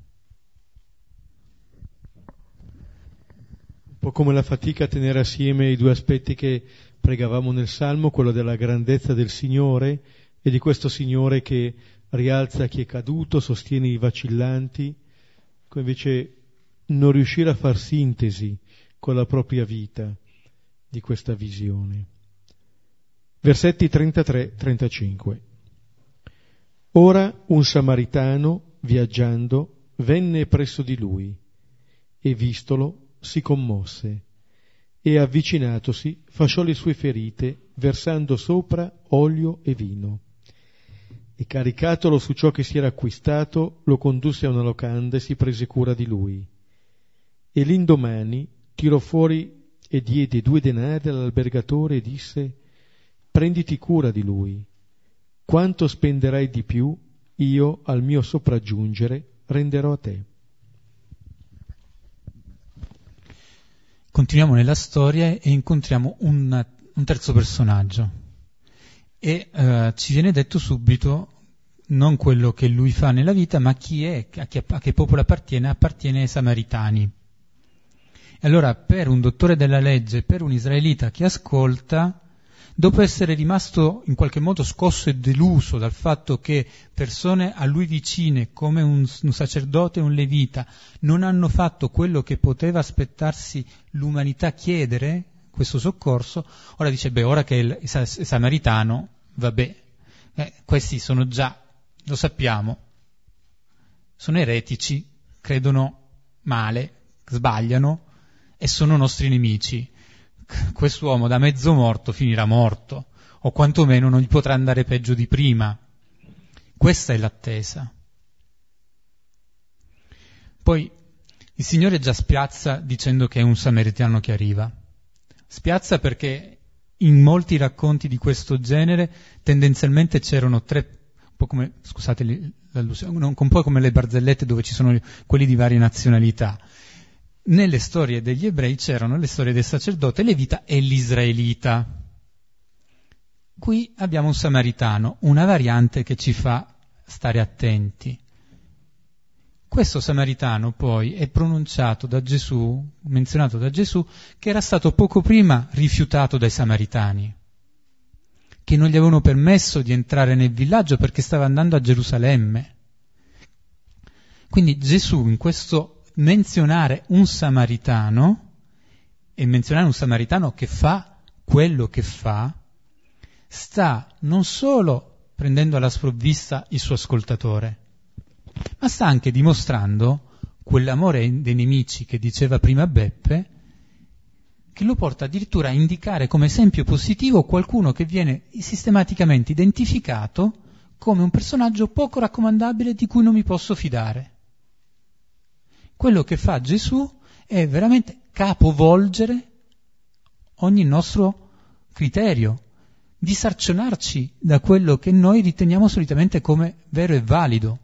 Speaker 1: Un po' come la fatica a tenere assieme i due aspetti che pregavamo nel Salmo, quello della grandezza del Signore e di questo Signore che rialza chi è caduto, sostiene i vacillanti, invece non riuscire a far sintesi con la propria vita di questa visione. Versetti 33-35. Ora un samaritano, viaggiando, venne presso di lui e vistolo si commosse e avvicinatosi fasciò le sue ferite versando sopra olio e vino e caricatolo su ciò che si era acquistato, lo condusse a una locanda e si prese cura di lui. E l'indomani tirò fuori e diede due denari all'albergatore e disse prenditi cura di lui. Quanto spenderai di più, io al mio sopraggiungere renderò a te.
Speaker 2: Continuiamo nella storia e incontriamo un, un terzo personaggio e uh, ci viene detto subito non quello che lui fa nella vita, ma chi è, a che, a che popolo appartiene, appartiene ai Samaritani. Allora per un dottore della legge, per un israelita che ascolta, dopo essere rimasto in qualche modo scosso e deluso dal fatto che persone a lui vicine, come un, un sacerdote e un levita, non hanno fatto quello che poteva aspettarsi l'umanità chiedere, questo soccorso, ora dice, beh, ora che è il, samaritano, vabbè, eh, questi sono già, lo sappiamo, sono eretici, credono male, sbagliano e sono nostri nemici quest'uomo da mezzo morto finirà morto, o quantomeno non gli potrà andare peggio di prima. Questa è l'attesa. Poi il Signore già spiazza dicendo che è un samaritano che arriva. Spiazza perché in molti racconti di questo genere tendenzialmente c'erano tre, un po' come, scusate l'allusione, un po' come le barzellette dove ci sono quelli di varie nazionalità nelle storie degli ebrei c'erano le storie del sacerdote levita e l'israelita. Qui abbiamo un samaritano, una variante che ci fa stare attenti. Questo samaritano poi è pronunciato da Gesù, menzionato da Gesù, che era stato poco prima rifiutato dai samaritani, che non gli avevano permesso di entrare nel villaggio perché stava andando a Gerusalemme. Quindi Gesù in questo menzionare un samaritano e menzionare un samaritano che fa quello che fa, sta non solo prendendo alla sprovvista il suo ascoltatore, ma sta anche dimostrando quell'amore dei nemici che diceva prima Beppe, che lo porta addirittura a indicare come esempio positivo qualcuno che viene sistematicamente identificato come un personaggio poco raccomandabile di cui non mi posso fidare. Quello che fa Gesù è veramente capovolgere ogni nostro criterio, disarcionarci da quello che noi riteniamo solitamente come vero e valido.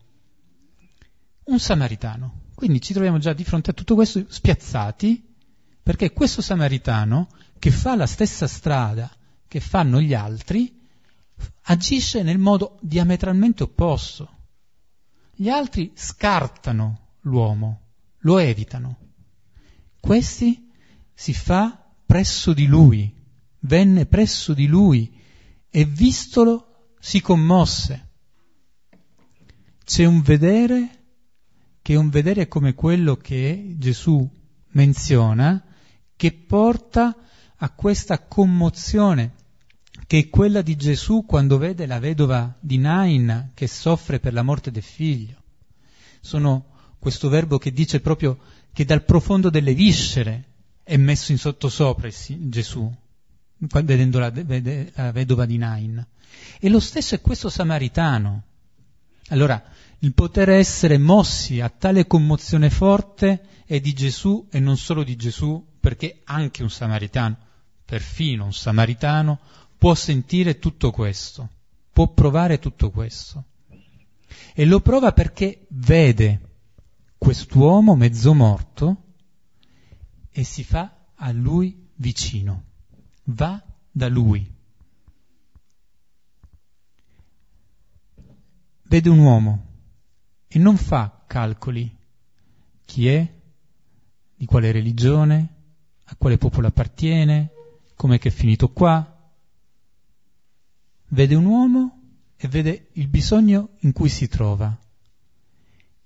Speaker 2: Un samaritano. Quindi ci troviamo già di fronte a tutto questo spiazzati, perché questo samaritano, che fa la stessa strada che fanno gli altri, agisce nel modo diametralmente opposto. Gli altri scartano l'uomo, lo evitano. Questi si fa presso di lui, venne presso di lui e vistolo si commosse. C'è un vedere che è un vedere come quello che Gesù menziona, che porta a questa commozione, che è quella di Gesù quando vede la vedova di Nain che soffre per la morte del figlio. Sono questo verbo che dice proprio che dal profondo delle viscere è messo in sottosopra Gesù, vedendo la, vede, la vedova di Nain. E lo stesso è questo samaritano. Allora, il poter essere mossi a tale commozione forte è di Gesù e non solo di Gesù, perché anche un samaritano, perfino un samaritano, può sentire tutto questo, può provare tutto questo. E lo prova perché vede quest'uomo mezzo morto e si fa a lui vicino, va da lui. Vede un uomo e non fa calcoli. Chi è? Di quale religione? A quale popolo appartiene? Com'è che è finito qua? Vede un uomo e vede il bisogno in cui si trova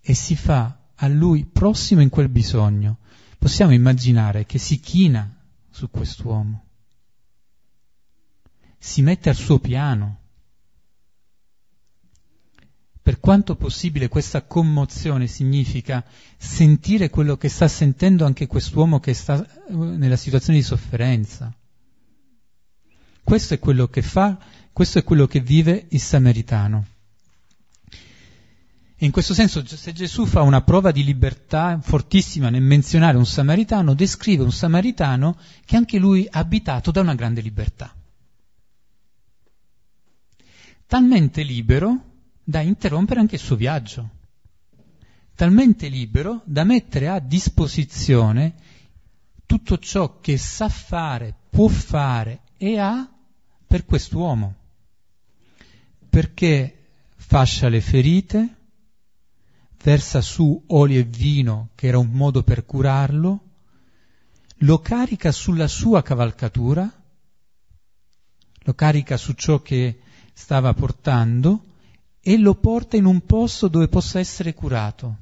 Speaker 2: e si fa a lui prossimo in quel bisogno. Possiamo immaginare che si china su quest'uomo, si mette al suo piano. Per quanto possibile questa commozione significa sentire quello che sta sentendo anche quest'uomo che sta eh, nella situazione di sofferenza. Questo è quello che fa, questo è quello che vive il samaritano. E in questo senso, se Gesù fa una prova di libertà fortissima nel menzionare un samaritano, descrive un samaritano che anche lui ha abitato da una grande libertà. Talmente libero da interrompere anche il suo viaggio, talmente libero da mettere a disposizione tutto ciò che sa fare, può fare e ha per quest'uomo, perché fascia le ferite, versa su olio e vino, che era un modo per curarlo, lo carica sulla sua cavalcatura, lo carica su ciò che stava portando e lo porta in un posto dove possa essere curato.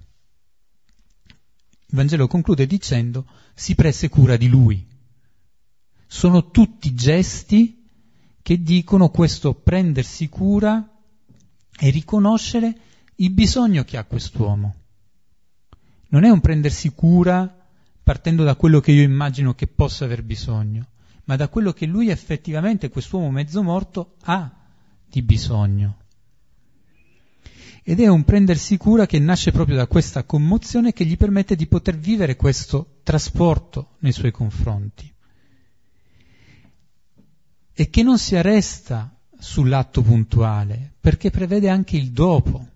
Speaker 2: Il Vangelo conclude dicendo si prese cura di lui. Sono tutti gesti che dicono questo prendersi cura e riconoscere il bisogno che ha quest'uomo. Non è un prendersi cura partendo da quello che io immagino che possa aver bisogno, ma da quello che lui effettivamente, quest'uomo mezzo morto, ha di bisogno. Ed è un prendersi cura che nasce proprio da questa commozione che gli permette di poter vivere questo trasporto nei suoi confronti. E che non si arresta sull'atto puntuale, perché prevede anche il dopo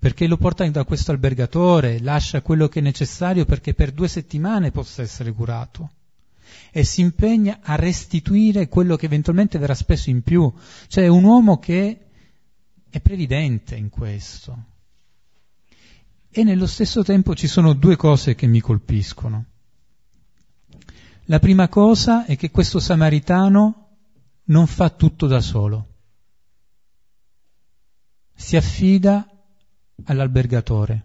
Speaker 2: perché lo porta da questo albergatore, lascia quello che è necessario perché per due settimane possa essere curato e si impegna a restituire quello che eventualmente verrà speso in più. Cioè è un uomo che è previdente in questo. E nello stesso tempo ci sono due cose che mi colpiscono. La prima cosa è che questo samaritano non fa tutto da solo. Si affida all'albergatore.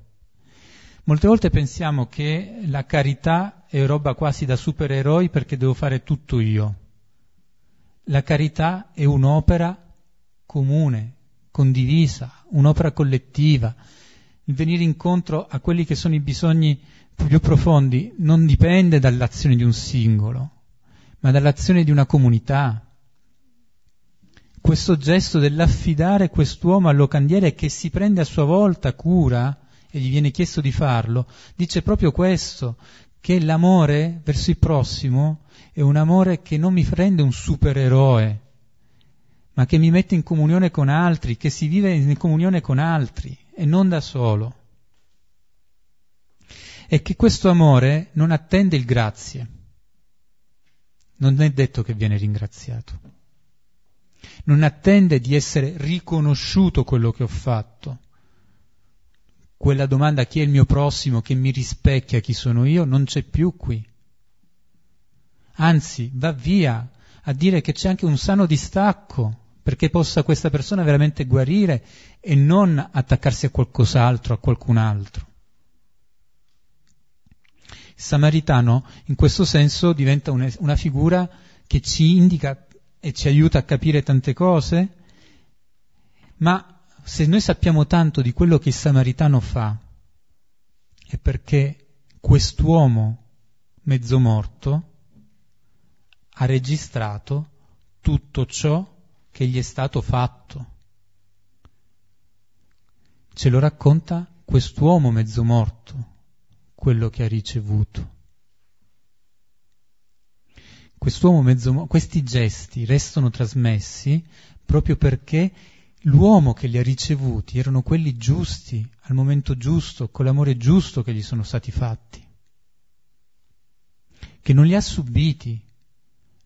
Speaker 2: Molte volte pensiamo che la carità è roba quasi da supereroi perché devo fare tutto io. La carità è un'opera comune, condivisa, un'opera collettiva. Il venire incontro a quelli che sono i bisogni più profondi non dipende dall'azione di un singolo, ma dall'azione di una comunità, questo gesto dell'affidare quest'uomo al locandiere che si prende a sua volta cura, e gli viene chiesto di farlo, dice proprio questo, che l'amore verso il prossimo è un amore che non mi rende un supereroe, ma che mi mette in comunione con altri, che si vive in comunione con altri e non da solo. E che questo amore non attende il grazie, non è detto che viene ringraziato non attende di essere riconosciuto quello che ho fatto. Quella domanda chi è il mio prossimo che mi rispecchia chi sono io non c'è più qui. Anzi, va via a dire che c'è anche un sano distacco perché possa questa persona veramente guarire e non attaccarsi a qualcos'altro, a qualcun altro. Il samaritano in questo senso diventa una figura che ci indica e ci aiuta a capire tante cose, ma se noi sappiamo tanto di quello che il samaritano fa, è perché quest'uomo mezzo morto ha registrato tutto ciò che gli è stato fatto. Ce lo racconta quest'uomo mezzo morto, quello che ha ricevuto quest'uomo mezzo, questi gesti restano trasmessi proprio perché l'uomo che li ha ricevuti erano quelli giusti, al momento giusto, con l'amore giusto che gli sono stati fatti, che non li ha subiti,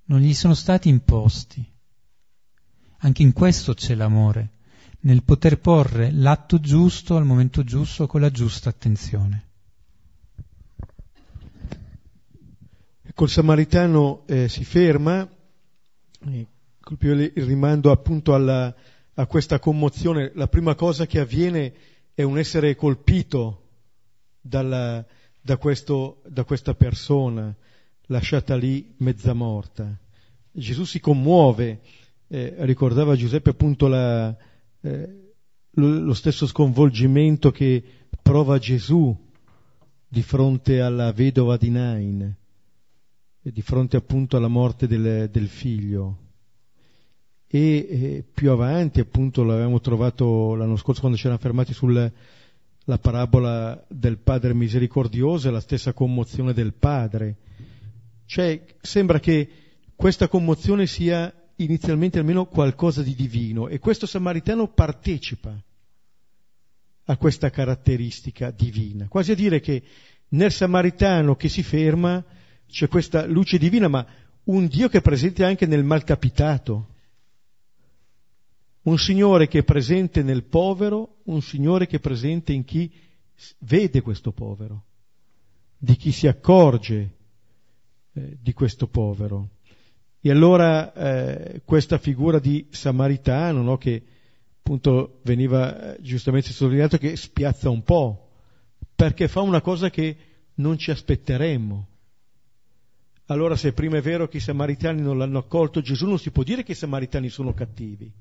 Speaker 2: non gli sono stati imposti. Anche in questo c'è l'amore, nel poter porre l'atto giusto al momento giusto con la giusta attenzione.
Speaker 1: Col samaritano eh, si ferma, il rimando appunto alla, a questa commozione. La prima cosa che avviene è un essere colpito dalla, da, questo, da questa persona lasciata lì mezza morta. Gesù si commuove, eh, ricordava Giuseppe appunto la, eh, lo, lo, stesso sconvolgimento che prova Gesù di fronte alla vedova di Nain di fronte appunto alla morte del, del figlio. e eh, più avanti, appunto, l'avevamo trovato l'anno scorso quando ci eravamo fermati sulla parabola del Padre misericordioso e la stessa commozione del Padre. Cioè, sembra che questa commozione sia inizialmente almeno qualcosa di divino e questo samaritano partecipa a questa caratteristica divina, quasi a dire che nel samaritano che si ferma c'è questa luce divina, ma un Dio che è presente anche nel malcapitato, un Signore che è presente nel povero, un Signore che è presente in chi vede questo povero, di chi si accorge eh, di questo povero. E allora eh, questa figura di samaritano, no, che appunto veniva eh, giustamente sottolineato, che spiazza un po', perché fa una cosa che non ci aspetteremmo. Allora se prima è vero che i samaritani non l'hanno accolto Gesù, non si può dire che i samaritani sono cattivi.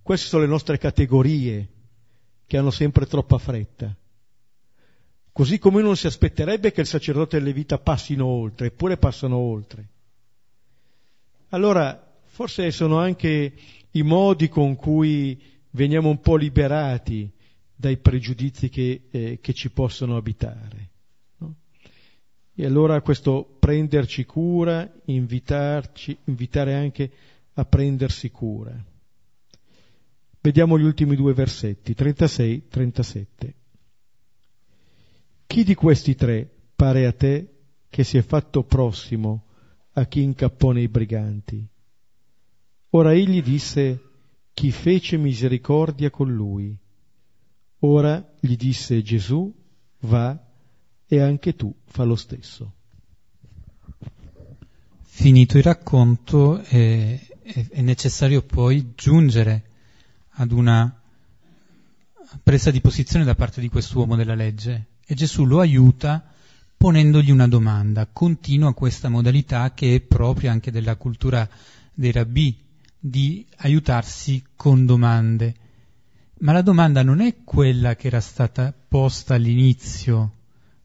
Speaker 1: Queste sono le nostre categorie che hanno sempre troppa fretta. Così come non si aspetterebbe che il sacerdote e le vita passino oltre, eppure passano oltre. Allora, forse sono anche i modi con cui veniamo un po' liberati dai pregiudizi che, eh, che ci possono abitare. E allora questo prenderci cura, invitarci, invitare anche a prendersi cura. Vediamo gli ultimi due versetti, 36-37. Chi di questi tre pare a te che si è fatto prossimo a chi incappò nei briganti? Ora egli disse, chi fece misericordia con lui? Ora gli disse Gesù, va e anche tu fa lo stesso.
Speaker 2: Finito il racconto è, è, è necessario poi giungere ad una presa di posizione da parte di quest'uomo della legge e Gesù lo aiuta ponendogli una domanda. Continua questa modalità che è propria anche della cultura dei rabbi, di aiutarsi con domande. Ma la domanda non è quella che era stata posta all'inizio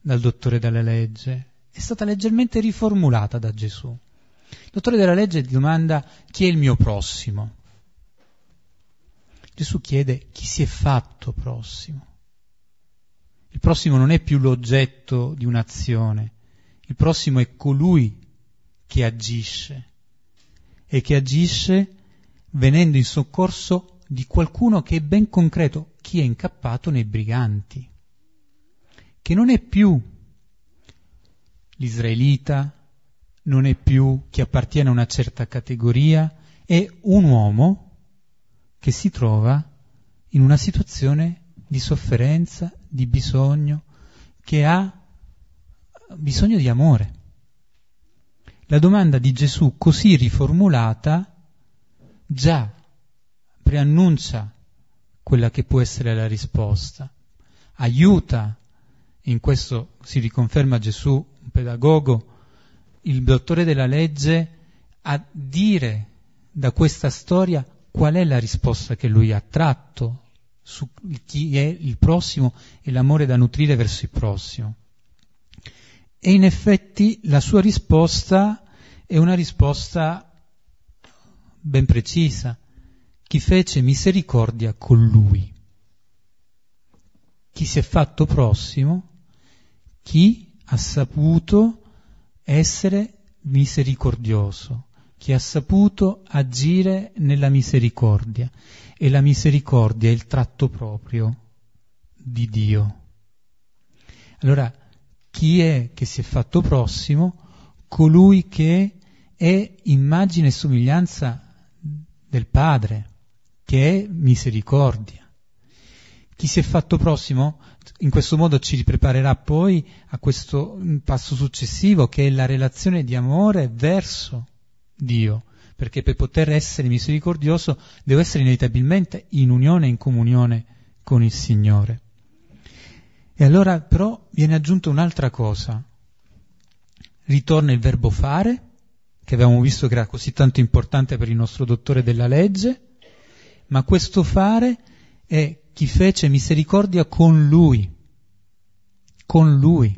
Speaker 2: dal dottore della legge, è stata leggermente riformulata da Gesù. Il dottore della legge domanda chi è il mio prossimo? Gesù chiede chi si è fatto prossimo. Il prossimo non è più l'oggetto di un'azione, il prossimo è colui che agisce e che agisce venendo in soccorso di qualcuno che è ben concreto, chi è incappato nei briganti, che non è più l'israelita, non è più chi appartiene a una certa categoria, è un uomo che si trova in una situazione di sofferenza, di bisogno, che ha bisogno di amore. La domanda di Gesù così riformulata già preannuncia quella che può essere la risposta, aiuta, in questo si riconferma Gesù, un pedagogo, il dottore della legge a dire da questa storia qual è la risposta che lui ha tratto su chi è il prossimo e l'amore da nutrire verso il prossimo. E in effetti la sua risposta è una risposta ben precisa. Chi fece misericordia con lui. Chi si è fatto prossimo, chi ha saputo essere misericordioso, che ha saputo agire nella misericordia e la misericordia è il tratto proprio di Dio. Allora, chi è che si è fatto prossimo? Colui che è immagine e somiglianza del Padre, che è misericordia. Chi si è fatto prossimo in questo modo ci ripreparerà poi a questo passo successivo che è la relazione di amore verso Dio, perché per poter essere misericordioso devo essere inevitabilmente in unione e in comunione con il Signore. E allora però viene aggiunta un'altra cosa. Ritorna il verbo fare, che avevamo visto che era così tanto importante per il nostro dottore della legge, ma questo fare è chi fece misericordia con lui, con lui.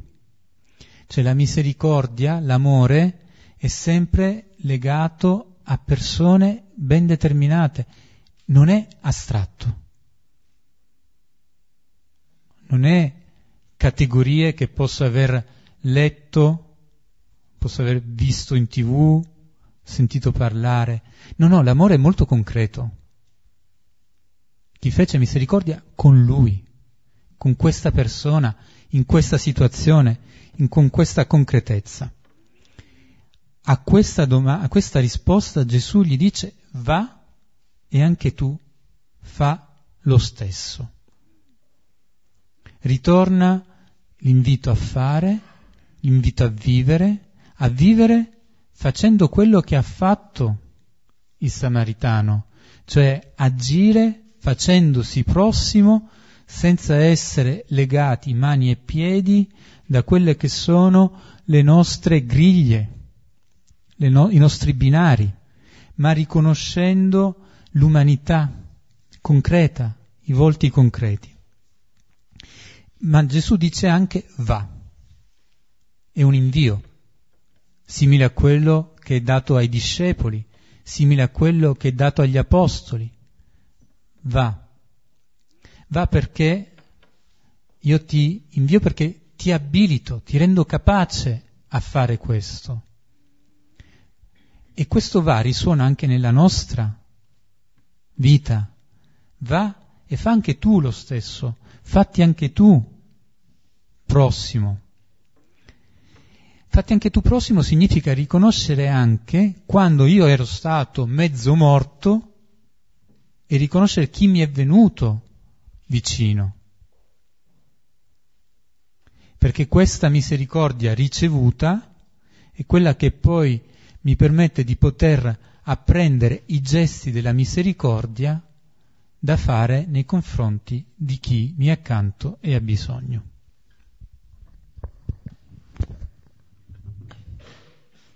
Speaker 2: Cioè la misericordia, l'amore, è sempre legato a persone ben determinate, non è astratto, non è categorie che posso aver letto, posso aver visto in tv, sentito parlare. No, no, l'amore è molto concreto. Ti fece misericordia con lui, con questa persona, in questa situazione, in, con questa concretezza. A questa, doma- a questa risposta Gesù gli dice va e anche tu fa lo stesso. Ritorna l'invito a fare, l'invito a vivere, a vivere facendo quello che ha fatto il samaritano, cioè agire facendosi prossimo senza essere legati mani e piedi da quelle che sono le nostre griglie, no- i nostri binari, ma riconoscendo l'umanità concreta, i volti concreti. Ma Gesù dice anche va, è un invio, simile a quello che è dato ai discepoli, simile a quello che è dato agli apostoli. Va, va perché io ti invio perché ti abilito, ti rendo capace a fare questo. E questo va risuona anche nella nostra vita. Va e fa anche tu lo stesso, fatti anche tu prossimo. Fatti anche tu prossimo significa riconoscere anche quando io ero stato mezzo morto e riconoscere chi mi è venuto vicino. Perché questa misericordia ricevuta è quella che poi mi permette di poter apprendere i gesti della misericordia da fare nei confronti di chi mi è accanto e ha bisogno.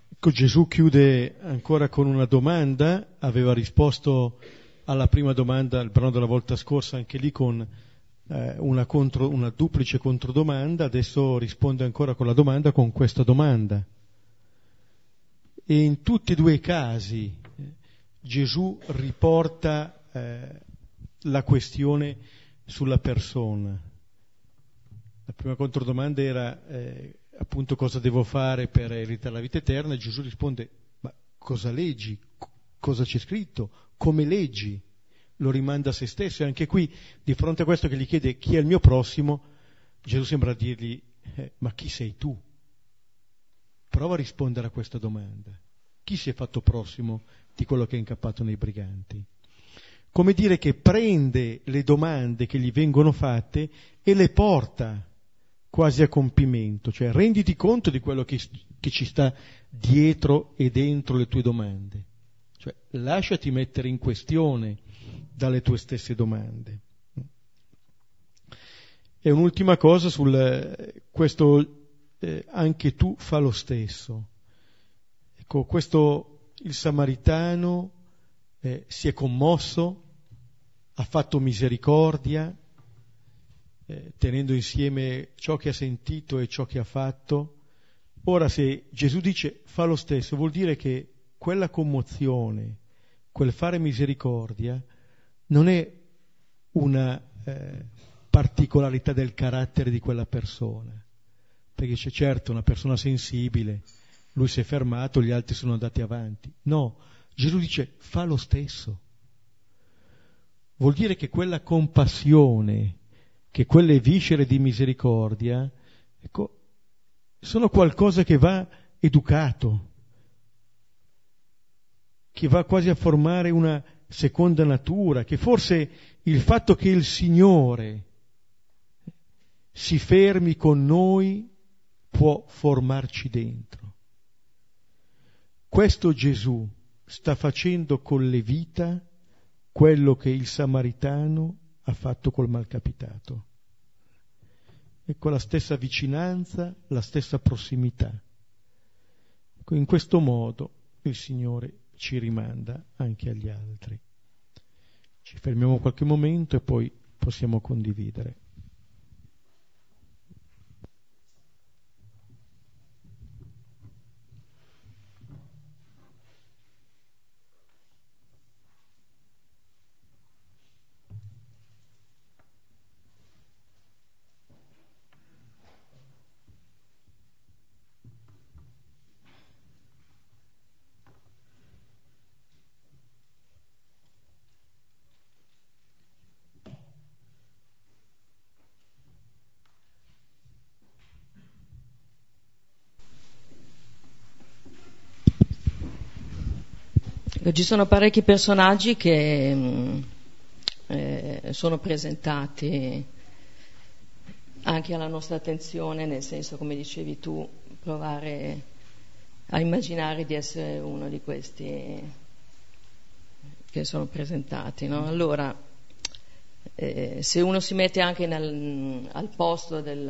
Speaker 1: Ecco, Gesù chiude ancora con una domanda, aveva risposto alla prima domanda, il brano della volta scorsa, anche lì con eh, una, contro, una duplice controdomanda, adesso risponde ancora con la domanda con questa domanda. E in tutti e due i casi eh, Gesù riporta eh, la questione sulla persona. La prima controdomanda era eh, appunto cosa devo fare per ereditare la vita eterna e Gesù risponde ma cosa leggi? Cosa c'è scritto? Come leggi? Lo rimanda a se stesso e anche qui di fronte a questo che gli chiede chi è il mio prossimo, Gesù sembra dirgli eh, ma chi sei tu? Prova a rispondere a questa domanda. Chi si è fatto prossimo di quello che è incappato nei briganti? Come dire che prende le domande che gli vengono fatte e le porta quasi a compimento, cioè renditi conto di quello che, che ci sta dietro e dentro le tue domande, cioè lasciati mettere in questione dalle tue stesse domande. E un'ultima cosa sul questo eh, anche tu fa lo stesso. Ecco, questo il samaritano eh, si è commosso, ha fatto misericordia, eh, tenendo insieme ciò che ha sentito e ciò che ha fatto. Ora se Gesù dice fa lo stesso, vuol dire che quella commozione, quel fare misericordia, non è una eh, particolarità del carattere di quella persona, perché c'è certo una persona sensibile, lui si è fermato, gli altri sono andati avanti. No, Gesù dice fa lo stesso. Vuol dire che quella compassione, che quelle viscere di misericordia, ecco, sono qualcosa che va educato, che va quasi a formare una seconda natura, che forse il fatto che il Signore si fermi con noi può formarci dentro. Questo Gesù sta facendo con le vita quello che il samaritano ha fatto col malcapitato. Ecco la stessa vicinanza, la stessa prossimità. Ecco, in questo modo il Signore ci rimanda anche agli altri. Ci fermiamo qualche momento e poi possiamo condividere.
Speaker 3: Ci sono parecchi personaggi che mm, eh, sono presentati anche alla nostra attenzione, nel senso, come dicevi tu, provare a immaginare di essere uno di questi che sono presentati. No? Allora, eh, se uno si mette anche nel, al posto del,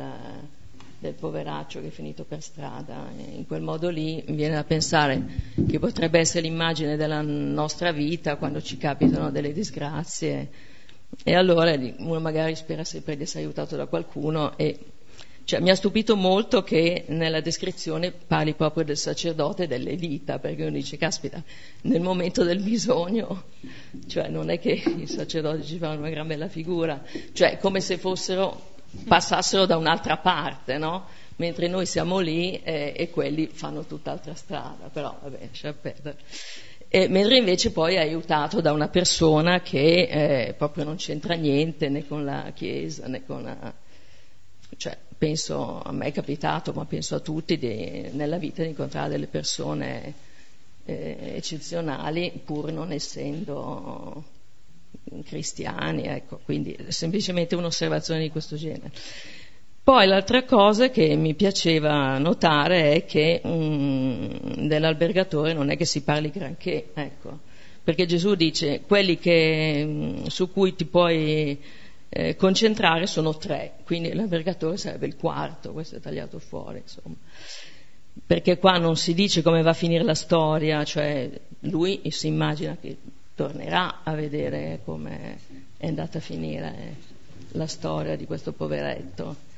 Speaker 3: del, poveraccio che è finito per strada, in quel modo lì viene da pensare che potrebbe essere l'immagine della nostra vita quando ci capitano delle disgrazie. E allora uno magari spera sempre di essere aiutato da qualcuno e cioè, mi ha stupito molto che nella descrizione parli proprio del sacerdote e dell'elita, perché uno dice, caspita, nel momento del bisogno, cioè non è che i sacerdoti ci fanno una gran bella figura, cioè come se fossero, passassero da un'altra parte, no? Mentre noi siamo lì eh, e quelli fanno tutt'altra strada, però vabbè, lascia perdere. E, mentre invece poi è aiutato da una persona che eh, proprio non c'entra niente né con la Chiesa né con la... Cioè, penso, a me è capitato, ma penso a tutti di, nella vita di incontrare delle persone eh, eccezionali pur non essendo cristiani, ecco, quindi semplicemente un'osservazione di questo genere. Poi l'altra cosa che mi piaceva notare è che um, dell'albergatore non è che si parli granché, ecco, perché Gesù dice quelli che, mm, su cui ti puoi eh, concentrare sono tre, quindi l'albergatore sarebbe il quarto, questo è tagliato fuori, insomma. Perché qua non si dice come va a finire la storia, cioè lui si immagina che tornerà a vedere come è andata a finire la storia di questo poveretto.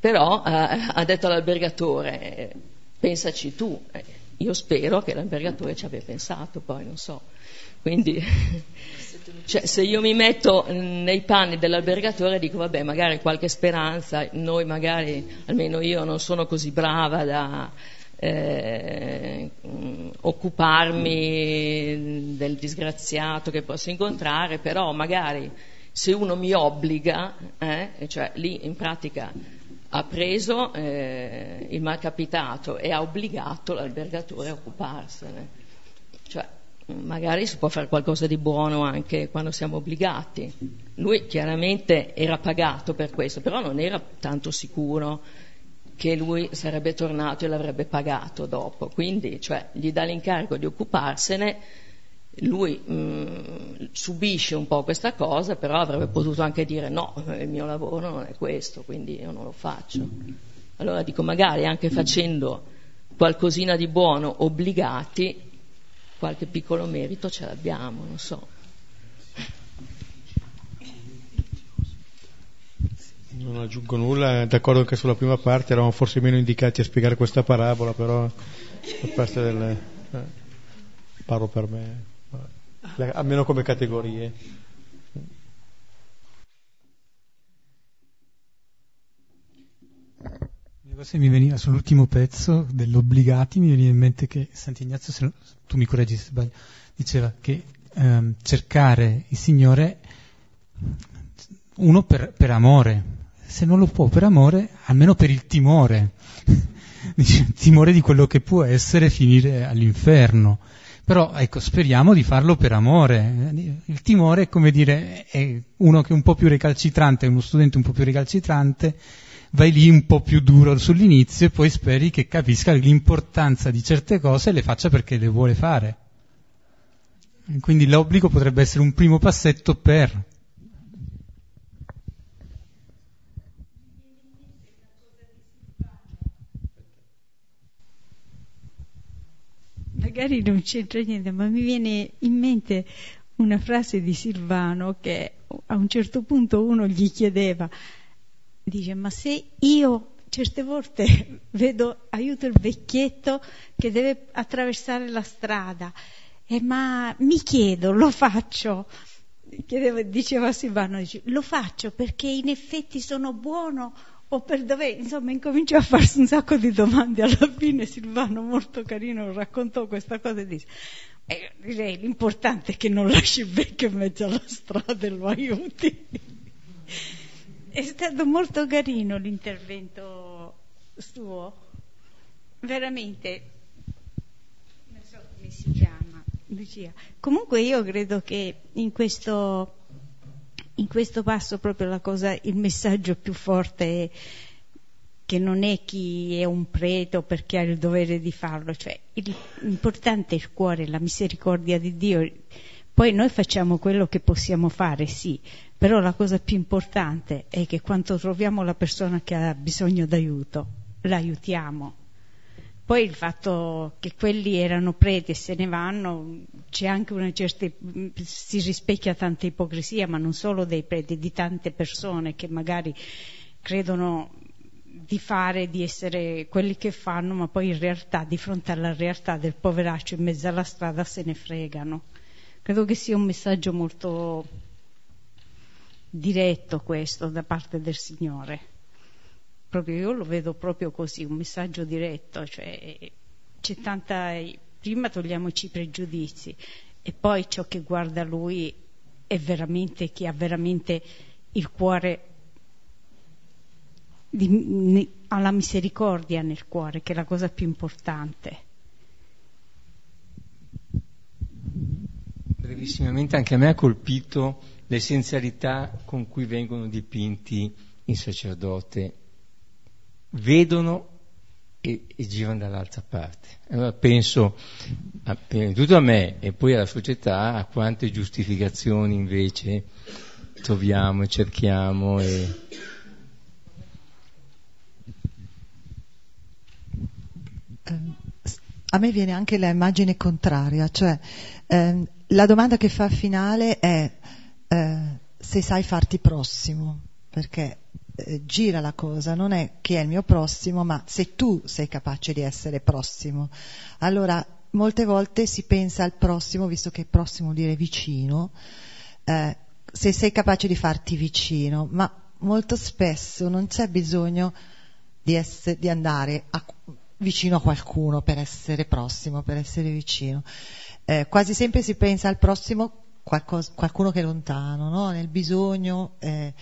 Speaker 3: Però eh, ha detto all'albergatore, pensaci tu, eh, io spero che l'albergatore ci abbia pensato, poi non so. Quindi cioè, se io mi metto nei panni dell'albergatore dico vabbè magari qualche speranza, noi magari, almeno io non sono così brava da eh, occuparmi del disgraziato che posso incontrare, però magari se uno mi obbliga, eh, cioè lì in pratica ha preso eh, il malcapitato e ha obbligato l'albergatore a occuparsene. Cioè, magari si può fare qualcosa di buono anche quando siamo obbligati. Lui chiaramente era pagato per questo, però non era tanto sicuro che lui sarebbe tornato e l'avrebbe pagato dopo. Quindi, cioè, gli dà l'incarico di occuparsene, lui mh, mm, subisce un po' questa cosa, però avrebbe potuto anche dire no, il mio lavoro non è questo, quindi io non lo faccio. Allora dico, magari anche facendo qualcosina di buono obbligati, qualche piccolo merito ce l'abbiamo, non so.
Speaker 1: Non aggiungo nulla, d'accordo che sulla prima parte eravamo forse meno indicati a spiegare questa parabola, però la parte delle... Eh, parlo per me, almeno come categorie.
Speaker 2: Se mi veniva sull'ultimo pezzo dell'obbligati, mi veniva in mente che Sant'Ignazio, se tu mi correggi se sbaglio, diceva che ehm, cercare il Signore uno per, per, amore, se non lo può per amore, almeno per il timore, il timore di quello che può essere finire all'inferno. Però ecco, speriamo di farlo per amore. Il timore è come dire, è uno che è un po' più recalcitrante, uno studente un po' più recalcitrante, vai lì un po' più duro sull'inizio e poi speri che capisca l'importanza di certe cose e le faccia perché le vuole fare. Quindi l'obbligo potrebbe essere un primo passetto per.
Speaker 4: Magari non c'entra niente, ma mi viene in mente una frase di Silvano che a un certo punto uno gli chiedeva dice ma se io certe volte vedo, aiuto il vecchietto che deve attraversare la strada, eh, ma mi chiedo, lo faccio, Chiedevo, diceva Silvano, dice, lo faccio perché in effetti sono buono o per dove, insomma, incominciò a farsi un sacco di domande. Alla fine Silvano, molto carino, raccontò questa cosa e disse, eh, direi l'importante è che non lasci il vecchio in mezzo alla strada e lo aiuti. È stato molto carino l'intervento suo, veramente, non so come si chiama, Lucia. Comunque io credo che in questo, in questo passo proprio cosa, il messaggio più forte è che non è chi è un prete o perché ha il dovere di farlo, cioè l'importante è il cuore, la misericordia di Dio. Poi noi facciamo quello che possiamo fare, sì, però la cosa più importante è che quando troviamo la persona che ha bisogno d'aiuto, l'aiutiamo. Poi il fatto che quelli erano preti e se ne vanno, c'è anche una certa, si rispecchia tanta ipocrisia, ma non solo dei preti, di tante persone che magari credono di fare, di essere quelli che fanno, ma poi in realtà, di fronte alla realtà del poveraccio in mezzo alla strada, se ne fregano. Credo che sia un messaggio molto diretto questo da parte del Signore. Proprio io lo vedo proprio così, un messaggio diretto, cioè c'è tanta. prima togliamoci i pregiudizi e poi ciò che guarda lui è veramente chi ha veramente il cuore di, la misericordia nel cuore, che è la cosa più importante.
Speaker 5: Brevissimamente, anche a me ha colpito l'essenzialità con cui vengono dipinti il sacerdote. Vedono e, e girano dall'altra parte. Allora penso, a, prima di tutto a me e poi alla società, a quante giustificazioni invece troviamo e cerchiamo e
Speaker 6: a me viene anche l'immagine contraria, cioè ehm, la domanda che fa finale è eh, se sai farti prossimo, perché eh, gira la cosa, non è chi è il mio prossimo, ma se tu sei capace di essere prossimo. Allora, molte volte si pensa al prossimo, visto che prossimo vuol dire vicino, eh, se sei capace di farti vicino, ma molto spesso non c'è bisogno di, essere, di andare a vicino a qualcuno per essere prossimo, per essere vicino. Eh, quasi sempre si pensa al prossimo qualcosa, qualcuno che è lontano, no? nel bisogno. Eh,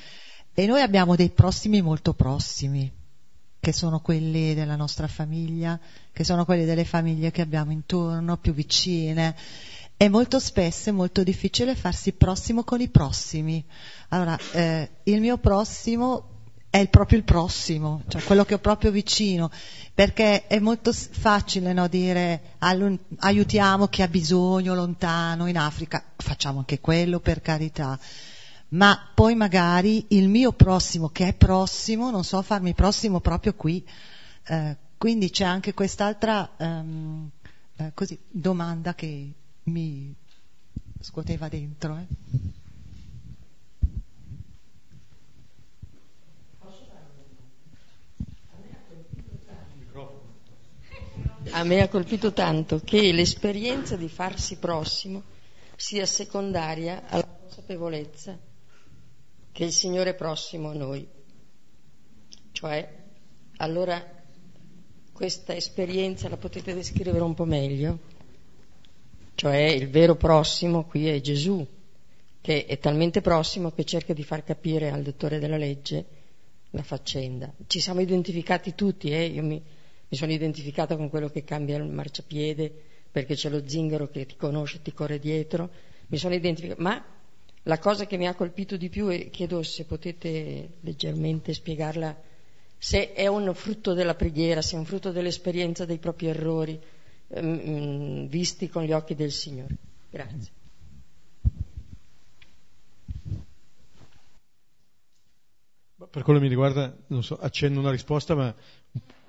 Speaker 6: e noi abbiamo dei prossimi molto prossimi, che sono quelli della nostra famiglia, che sono quelli delle famiglie che abbiamo intorno, più vicine. E molto spesso è molto difficile farsi prossimo con i prossimi. Allora, eh, il mio prossimo è il proprio il prossimo, cioè quello che ho proprio vicino, perché è molto facile no, dire aiutiamo chi ha bisogno lontano in Africa, facciamo anche quello per carità, ma poi magari il mio prossimo che è prossimo, non so farmi prossimo proprio qui, eh, quindi c'è anche quest'altra um, eh, così, domanda che mi scuoteva dentro. Eh.
Speaker 7: A me ha colpito tanto che l'esperienza di farsi prossimo sia secondaria alla consapevolezza che il Signore è prossimo a noi. Cioè, allora questa esperienza la potete descrivere un po' meglio? Cioè, il vero prossimo qui è Gesù, che è talmente prossimo che cerca di far capire al dottore della legge la faccenda. Ci siamo identificati tutti, eh? Io mi, mi sono identificata con quello che cambia il marciapiede perché c'è lo zingaro che ti conosce e ti corre dietro, mi sono identificata, ma la cosa che mi ha colpito di più e chiedo se potete leggermente spiegarla, se è un frutto della preghiera, se è un frutto dell'esperienza dei propri errori ehm, visti con gli occhi del Signore. Grazie.
Speaker 1: Per quello che mi riguarda, non so, accenno una risposta, ma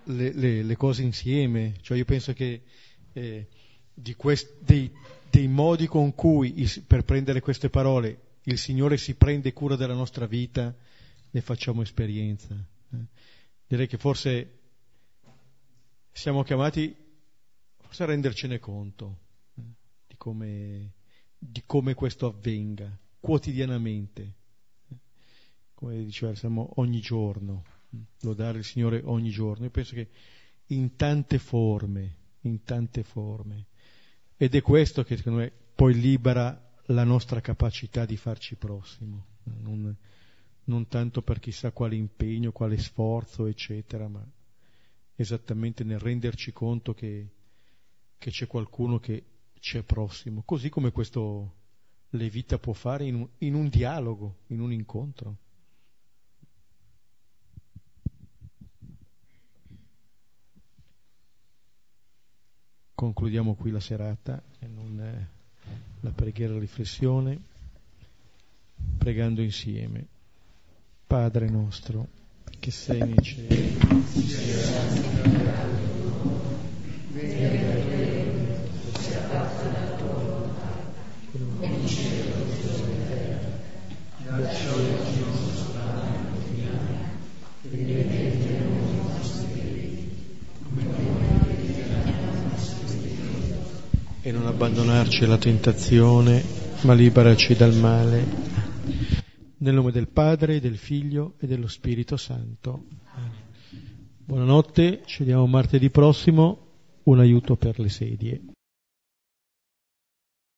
Speaker 1: le, le, le cose insieme, cioè io penso che eh, quest, dei, dei, modi con cui, per prendere queste parole, il Signore si prende cura della nostra vita, ne facciamo esperienza. Eh. Direi che forse siamo chiamati forse a rendercene conto eh, di, come, di, come, questo avvenga quotidianamente, eh. come diceva, siamo ogni giorno lodare il Signore ogni giorno. Io penso che in tante forme, in tante forme. Ed è questo che secondo me poi libera la nostra capacità di farci prossimo, non, non tanto per chissà quale impegno, quale sforzo, eccetera, ma esattamente nel renderci conto che, che c'è qualcuno che c'è prossimo, così come questo Levita può fare in un, in un dialogo, in un incontro. Concludiamo qui la serata la preghiera e la riflessione, pregando insieme. Padre nostro, che sei nei cieli, sia santificato venga sia fatta la tua volontà, come in cielo e sulla terra. Dacci oggi il nostro pane quotidiano, e rimetti noi i nostri debiti, come noi rimettiamo i nostri debiti. E non abbandonarci alla tentazione, ma liberaci dal male. Nel nome del Padre, del Figlio e dello Spirito Santo. Buonanotte, ci vediamo martedì prossimo, un aiuto per le sedie.